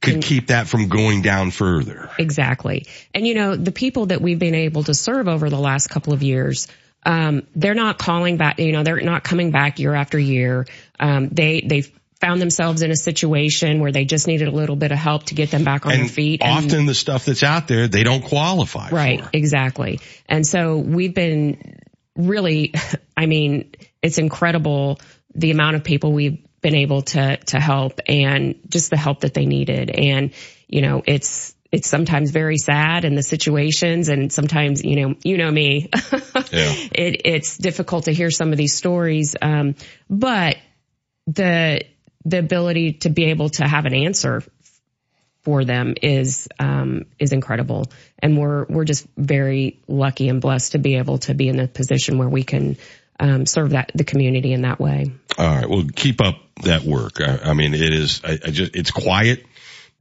could keep that from going down further. Exactly. And you know, the people that we've been able to serve over the last couple of years, um, they're not calling back, you know, they're not coming back year after year. Um, they, they found themselves in a situation where they just needed a little bit of help to get them back on their And feet. And- often the stuff that's out there, they don't qualify Right, for. exactly. And so we've been really, (laughs) I mean, it's incredible the amount of people we've been able to, to help and just the help that they needed. And, you know, it's, it's sometimes very sad in the situations and sometimes, you know, you know me, (laughs) it, it's difficult to hear some of these stories. Um, but the, the ability to be able to have an answer for them is um, is incredible, and we're we're just very lucky and blessed to be able to be in a position where we can um, serve that the community in that way. All right. Well, keep up that work. I, I mean, it is, I, I just, it's quiet.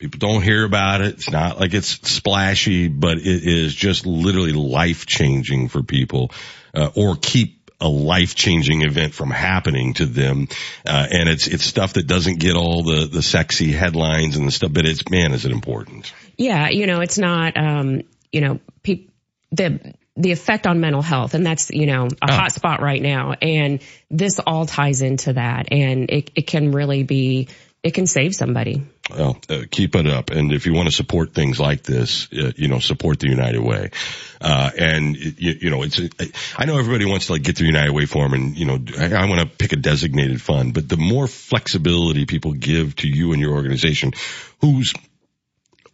People don't hear about it. It's not like it's splashy, but it is just literally life changing for people, uh, or keep a life changing event from happening to them. Uh, and it's, it's stuff that doesn't get all the, the sexy headlines and the stuff, but it's, man, is it important? Yeah, you know, it's not um, you know pe- the the effect on mental health, and that's you know a hot spot right now, and this all ties into that, and it it can really be it can save somebody. Well, uh, keep it up. And if you want to support things like this, uh, you know, support the United Way. Uh, and you, you, know, it's, I know everybody wants to like get the United Way form and, you know, I, I want to pick a designated fund, but the more flexibility people give to you and your organization who's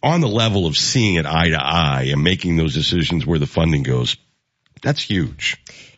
on the level of seeing it eye to eye and making those decisions where the funding goes, that's huge.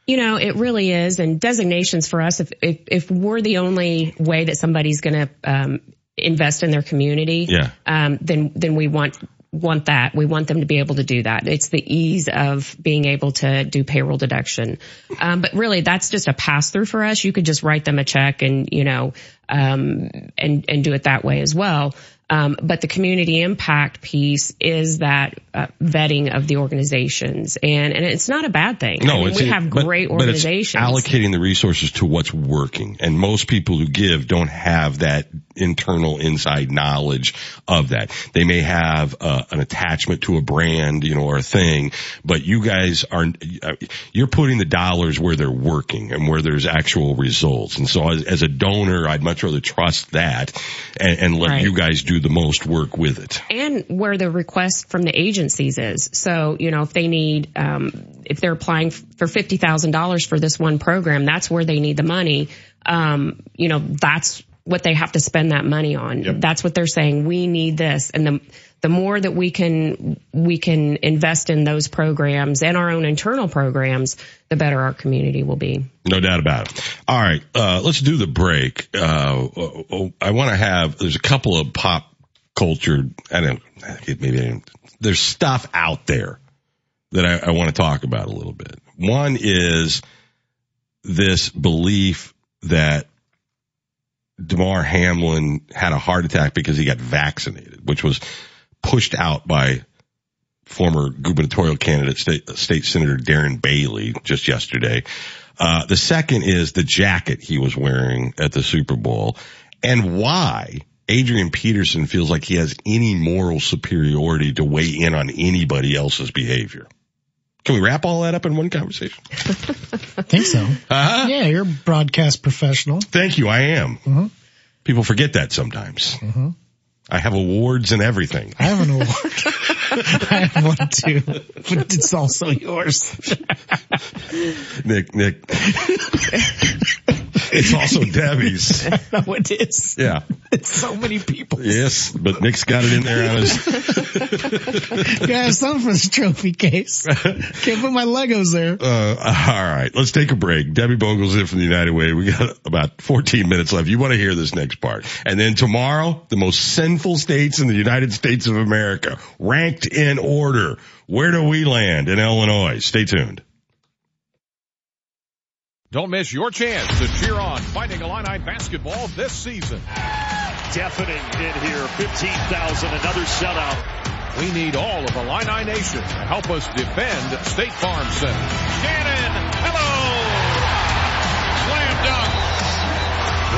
You know, it really is. And designations for us, if, if, if we're the only way that somebody's going to, um, invest in their community, yeah. um, then, then we want, want that. We want them to be able to do that. It's the ease of being able to do payroll deduction. Um, but really that's just a pass through for us. You could just write them a check and, you know, um, and, and do it that way as well. Um, but the community impact piece is that uh, vetting of the organizations, and and it's not a bad thing. No, I mean, it's we have but, great but it's organizations. allocating the resources to what's working, and most people who give don't have that internal inside knowledge of that. They may have uh, an attachment to a brand, you know, or a thing, but you guys are you're putting the dollars where they're working and where there's actual results. And so, as, as a donor, I'd much rather trust that and, and let Right. you guys do the most work with it. and where the request from the agencies is. So, you know, if they need, um, if they're applying for fifty thousand dollars for this one program, that's where they need the money. Um, you know, that's what they have to spend that money on. That's what they're saying. We need this, and the the more that we can we can invest in those programs and our own internal programs, the better our community will be. No doubt about it. All right, uh, let's do the break. Uh, oh, I want to have. There's a couple of pop culture. I don't. Maybe I don't, there's stuff out there that I, I want to talk about a little bit. One is this belief that Damar Hamlin had a heart attack because he got vaccinated, which was pushed out by former gubernatorial candidate, state, state senator Darren Bailey just yesterday. Uh, the second is the jacket he was wearing at the Super Bowl and why Adrian Peterson feels like he has any moral superiority to weigh in on anybody else's behavior. Can we wrap all that up in one conversation? I (laughs) think so. Uh-huh. Yeah, you're a broadcast professional. Thank you. I am. Mm-hmm. People forget that sometimes. Mhm. I have awards and everything. I have an award. (laughs) I have one too, but it's also yours. Nick, Nick. it's also Debbie's. no, it is. Yeah. It's so many people. Yes, but Nick's got it in there on his. (laughs) Yeah, something for this trophy case. Can't put my Legos there. Uh, all right, let's take a break. Debbie Bogle's in from the United Way. We got about 14 minutes left. You want to hear this next part. And then tomorrow, the most sinful states in the United States of America, ranked in order. Where do we land in Illinois? Stay tuned. Don't miss your chance to cheer on Fighting Illini basketball this season. Deafening hit here, 15,000, another shutout. We need all of Illini Nation to help us defend State Farm Center. Gannon, hello! Slam dunk.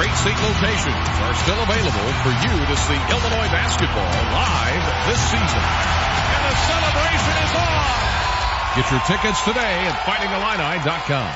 Great seat locations are still available for you to see Illinois basketball live this season. And the celebration is on! Get your tickets today at fightingillini.com.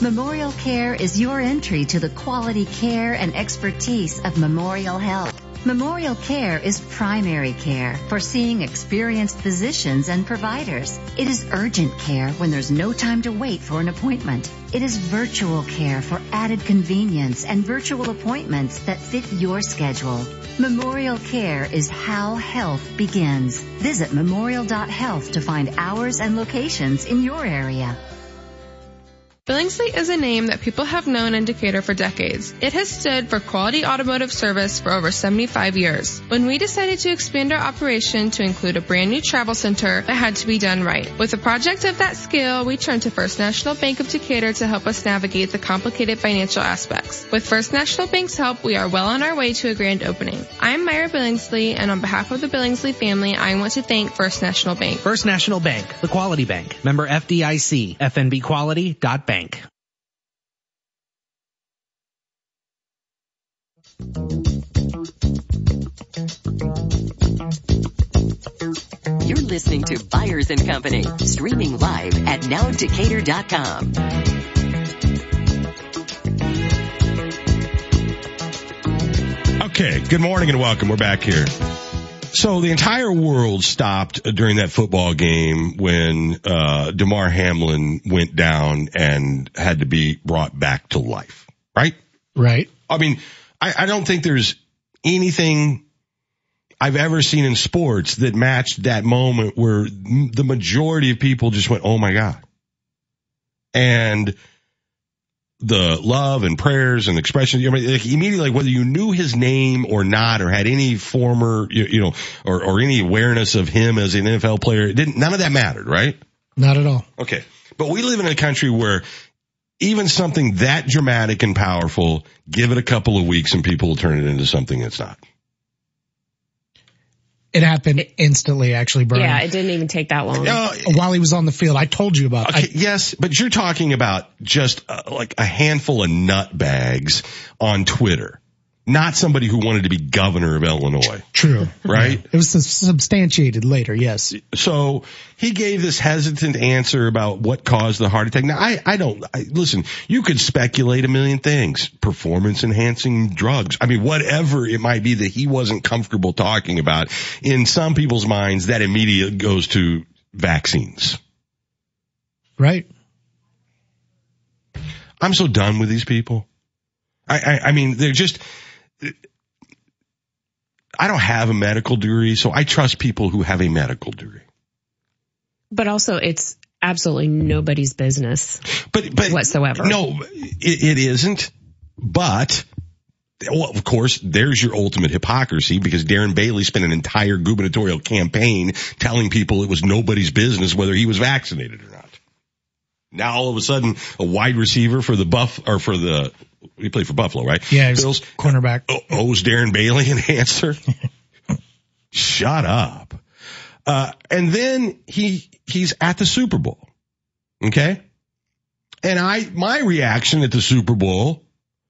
Memorial Care is your entry to the quality care and expertise of Memorial Health. Memorial Care is primary care for seeing experienced physicians and providers. It is urgent care when there's no time to wait for an appointment. It is virtual care for added convenience and virtual appointments that fit your schedule. Memorial Care is how health begins. Visit memorial.health to find hours and locations in your area. Billingsley is a name that people have known in Decatur for decades. It has stood for quality automotive service for over 75 years. When we decided to expand our operation to include a brand new travel center, it had to be done right. With a project of that scale, we turned to First National Bank of Decatur to help us navigate the complicated financial aspects. With First National Bank's help, we are well on our way to a grand opening. I'm Myra Billingsley, and on behalf of the Billingsley family, I want to thank First National Bank. First National Bank, the quality bank. Member FDIC, FNBquality.bank. You're listening to Byers and Company, streaming live at nowdecatur.com. Okay, good morning and welcome. We're back here. So the entire world stopped during that football game when uh, Damar Hamlin went down and had to be brought back to life. Right? Right. I mean, I, I don't think there's anything I've ever seen in sports that matched that moment where the majority of people just went, "Oh my god!" and the love and prayers and expressions, I mean, like immediately, like whether you knew his name or not, or had any former, you, you know, or, or any awareness of him as an NFL player, it didn't, none of that mattered, right? Not at all. Okay. But we live in a country where even something that dramatic and powerful, give it a couple of weeks and people will turn it into something that's not. It happened instantly, actually, Brian. Yeah, it didn't even take that long. No, While he was on the field, I told you about. Okay, I, yes, but you're talking about just uh, like a handful of nut bags on Twitter, not somebody who wanted to be governor of Illinois. True. Right? It was substantiated later, yes. So he gave this hesitant answer about what caused the heart attack. Now, I, I don't, I, listen, you could speculate a million things. Performance enhancing drugs. I mean, whatever it might be that he wasn't comfortable talking about. In some people's minds, that immediately goes to vaccines. Right. I'm so done with these people. I, I, I mean, they're just, I don't have a medical degree, so I trust people who have a medical degree. But also, it's absolutely nobody's business But, but whatsoever. No, it, it isn't. But, well, of course, there's your ultimate hypocrisy because Darren Bailey spent an entire gubernatorial campaign telling people it was nobody's business whether he was vaccinated or not. Now all of a sudden, a wide receiver for the Buff or for the he played for Buffalo, right? Yeah, he Bills cornerback. o- owes Darren Bailey an answer. (laughs) Shut up. Uh, and then he he's at the Super Bowl. Okay? And I my reaction at the Super Bowl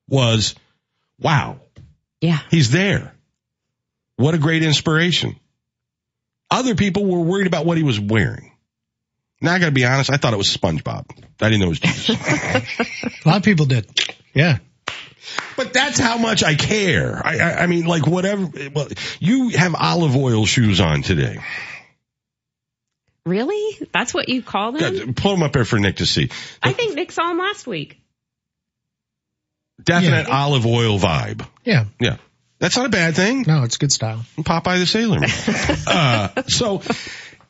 was, wow, Yeah. he's there. What a great inspiration. Other people were worried about what he was wearing. Now I gotta be honest, I thought it was SpongeBob. I didn't know it was Jesus. (laughs) A lot of people did. Yeah. But that's how much I care. I, I, I mean, like whatever. Well, you have olive oil shoes on today. Really? That's what you call them? God, Pull them up there for Nick to see. I think Nick saw them last week. Definite olive oil vibe. Yeah. Yeah. That's not a bad thing. No, it's good style. Popeye the Sailor Man. (laughs) uh, so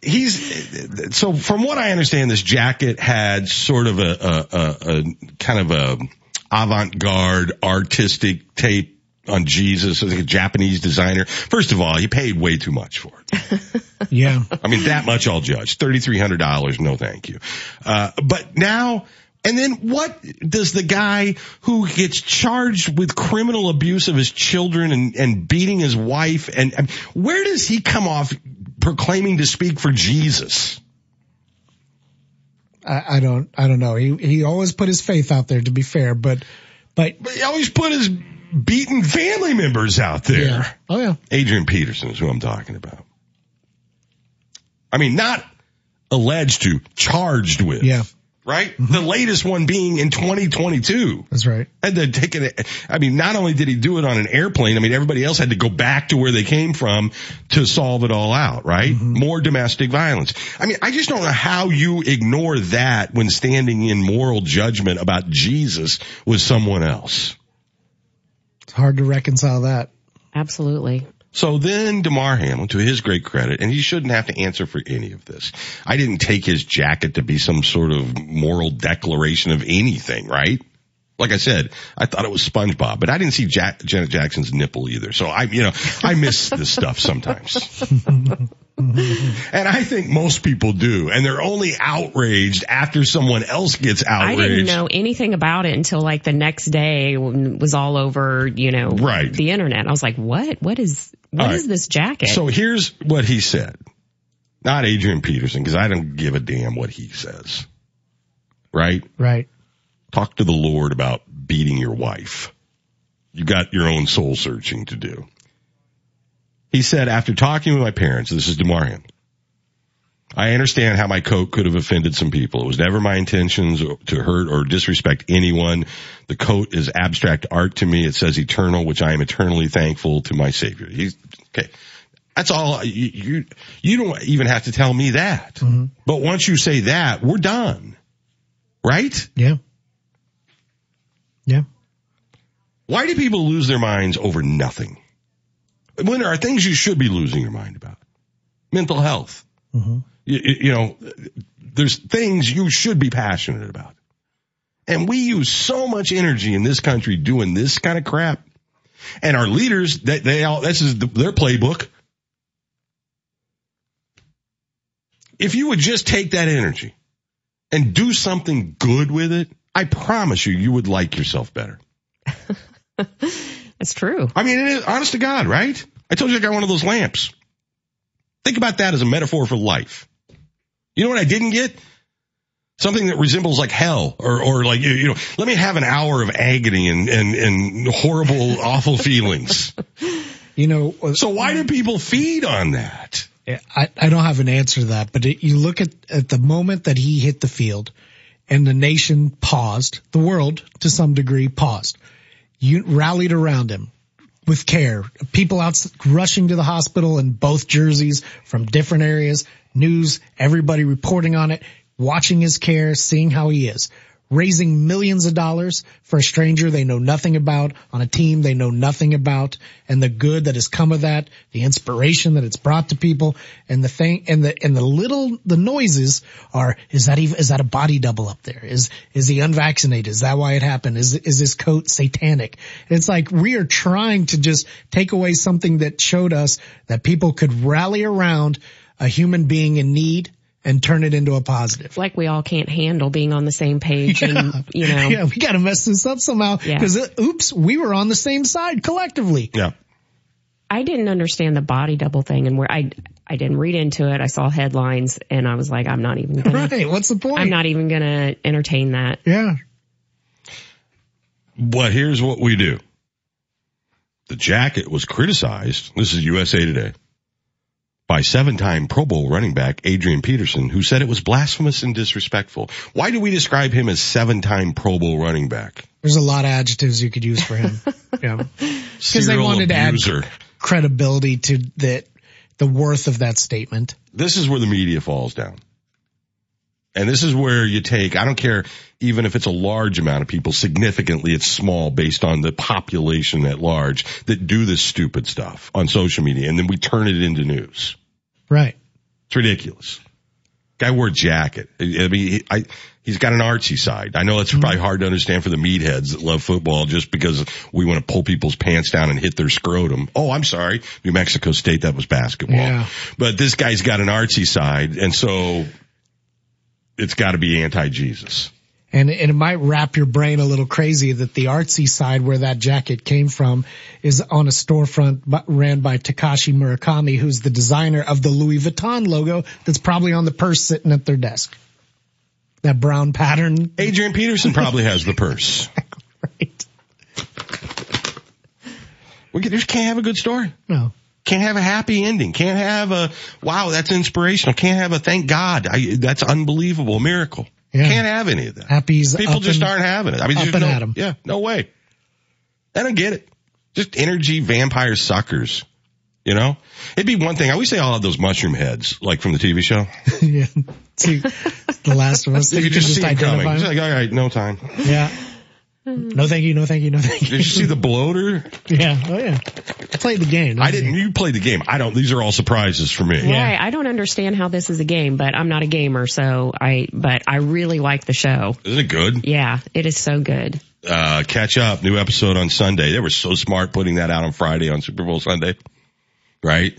he's, so from what I understand, this jacket had sort of a, a, a, a kind of a avant-garde artistic tape on Jesus, I think a Japanese designer. First of all, he paid way too much for it. (laughs) Yeah. I mean, that much I'll judge. $3,300. No, thank you. Uh, but now, and then what does the guy who gets charged with criminal abuse of his children and, and beating his wife and, and where does he come off proclaiming to speak for Jesus? I, I don't, I don't know. He, he always put his faith out there to be fair, but, but But he always put his beaten family members out there. yeah. Oh yeah. Adrian Peterson is who I'm talking about. I mean, not alleged to, charged with. Yeah. Right? Mm-hmm. The latest one being in 2022. That's right. Had to take it. I mean, not only did he do it on an airplane, I mean, everybody else had to go back to where they came from to solve it all out, right? Mm-hmm. More domestic violence. I mean, I just don't know how you ignore that when standing in moral judgment about Jesus with someone else. It's hard to reconcile that. Absolutely. So then Damar Hamlin, to his great credit, and he shouldn't have to answer for any of this. I didn't take his jacket to be some sort of moral declaration of anything, right? Like I said, I thought it was SpongeBob, but I didn't see Jack, Janet Jackson's nipple either. So I, you know, I miss this stuff sometimes. (laughs) (laughs) and I think most people do. And they're only outraged after someone else gets outraged. I didn't know anything about it until like the next day when it was all over, you know, Right. the internet. I was like, what? What is, what All is this jacket? So here's what he said. Not Adrian Peterson, because I don't give a damn what he says. Right? Right. Talk to the Lord about beating your wife. You got your own soul searching to do. He said, after talking with my parents, this is Damar Hamlin, I understand how my coat could have offended some people. It was never my intentions to hurt or disrespect anyone. The coat is abstract art to me. It says eternal, which I am eternally thankful to my savior. He's, okay. That's all you, you, you don't even have to tell me that. Mm-hmm. But once you say that, we're done. Right? Yeah. Yeah. Why do people lose their minds over nothing? When there are things you should be losing your mind about. Mental health. Mm-hmm. You, you- know, there's things you should be passionate about. And we use so much energy in this country doing this kind of crap. And our leaders, they, they all, this is the, their playbook. If you would just take that energy and do something good with it, I promise you, you would like yourself better. (laughs) That's true. I mean, it is, honest to God, right? I told you I got one of those lamps. Think about that as a metaphor for life. You know what I didn't get? Something that resembles like hell or, or like, you, you know, let me have an hour of agony and, and, and horrible, (laughs) awful feelings. You know, uh, so why do people feed on that? I, I don't have an answer to that, but it, you look at, at the moment that he hit the field and the nation paused, the world to some degree paused. You rallied around him with care. People out rushing to the hospital in both jerseys from different areas, news, everybody reporting on it, watching his care, seeing how he is. Raising millions of dollars for a stranger they know nothing about on a team they know nothing about and the good that has come of that, the inspiration that it's brought to people and the thing and the, and the little, the noises are, is that even, is that a body double up there? Is, is he unvaccinated? Is that why it happened? Is, is this coat satanic? It's like we are trying to just take away something that showed us that people could rally around a human being in need and turn it into a positive. Like we all can't handle being on the same page and, you know. (laughs) Yeah, we gotta mess this up somehow. Yeah. Cause uh, oops, we were on the same side collectively. Yeah. I didn't understand the body double thing and where I, I didn't read into it. I saw headlines and I was like, I'm not even gonna, (laughs) Right. What's the point? I'm not even gonna entertain that. Yeah. But here's what we do. The jacket was criticized. This is USA Today by seven-time Pro Bowl running back Adrian Peterson, who said it was blasphemous and disrespectful. Why do we describe him as seven-time Pro Bowl running back? There's a lot of adjectives you could use for him. (laughs) yeah. Because they Serial wanted abuser. to add credibility to the, the worth of that statement. This is where the media falls down. And this is where you take, I don't care even if it's a large amount of people, significantly it's small based on the population at large that do this stupid stuff on social media and then we turn it into news. Right. It's ridiculous. Guy wore a jacket. I mean, he, I, he's got an artsy side. I know it's mm-hmm. probably hard to understand for the meatheads that love football just because we want to pull people's pants down and hit their scrotum. Oh, I'm sorry. New Mexico State, that was basketball. Yeah. But this guy's got an artsy side and so it's got to be anti-Jesus. And, and it might wrap your brain a little crazy that the artsy side where that jacket came from is on a storefront ran by Takashi Murakami, who's the designer of the Louis Vuitton logo that's probably on the purse sitting at their desk. That brown pattern. Adrian Peterson probably has the purse. (laughs) right. We can- just can't have a good story. No. Can't have a happy ending. Can't have a, wow, that's inspirational. Can't have a thank God. I, that's unbelievable. Miracle. Yeah. Can't have any of that. Happy's People just and- aren't having it. I mean, up and no, at 'em. yeah, no way. I don't get it. Just energy vampire suckers. You know, it'd be one thing. I always say I'll have those mushroom heads, like from the TV show. (laughs) yeah. See, The Last of Us. You You just coming. identify It's like, all right, no time. Yeah. No thank you, no thank you, no thank you. Did you see the bloater? Yeah, oh yeah. I played the game. I didn't. You played the game. I don't. These are all surprises for me. Right. I don't understand how this is a game, but I'm not a gamer, so I, but I really like the show. Isn't it good? Yeah, it is so good. uh, catch up. New episode on Sunday. They were so smart putting that out on Friday on Super Bowl Sunday, right?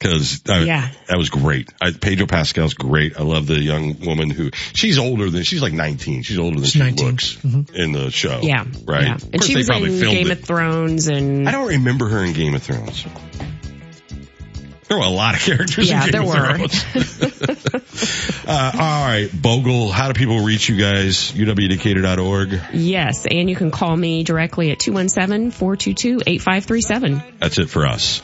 Because uh, Yeah. that was great. I, Pedro Pascal's great. I love the young woman who she's older than she's like 19. She's older than She's she 19. looks in the show. Yeah. right. Yeah. And she was in Game it. of Thrones and I don't remember her in Game of Thrones. There were a lot of characters Yeah, in Game there were. (laughs) (laughs) Uh, all right, Bogle, how do people reach you guys? UWDecatur.org. yes, and you can call me directly at 217-422-8537. That's it for us.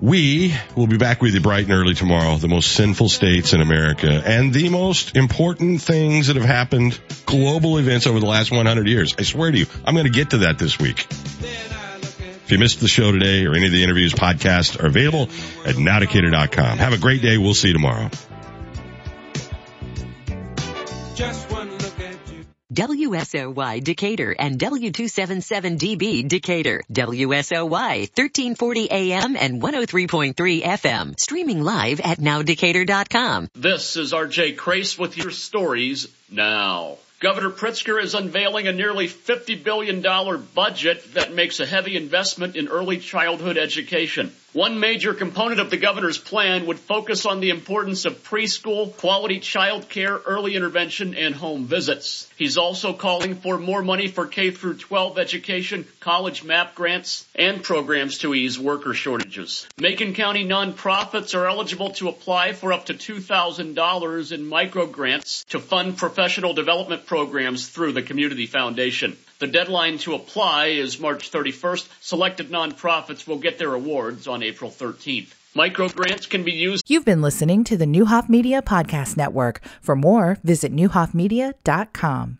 We will be back with you bright and early tomorrow. The most sinful states in America and the most important things that have happened, global events over the last 100 years. I swear to you, I'm going to get to that this week. If you missed the show today or any of the interviews, podcasts are available at nowdecatur.com. Have a great day. We'll see you tomorrow. WSOY Decatur and W277DB Decatur. WSOY 1340 AM and 103.3 FM. Streaming live at nowdecatur.com. This is RJ Crace with your stories now. Governor Pritzker is unveiling a nearly $50 billion budget that makes a heavy investment in early childhood education. One major component of the governor's plan would focus on the importance of preschool, quality child care, early intervention, and home visits. He's also calling for more money for K through 12 education, college MAP grants, and programs to ease worker shortages. Macon County nonprofits are eligible to apply for up to $2,000 in micro grants to fund professional development programs through the Community Foundation. The deadline to apply is March 31st. Selected nonprofits will get their awards on April 13th. Micro grants can be used. You've been listening to the Neuhoff Media Podcast Network. For more, visit neuhoffmedia.com.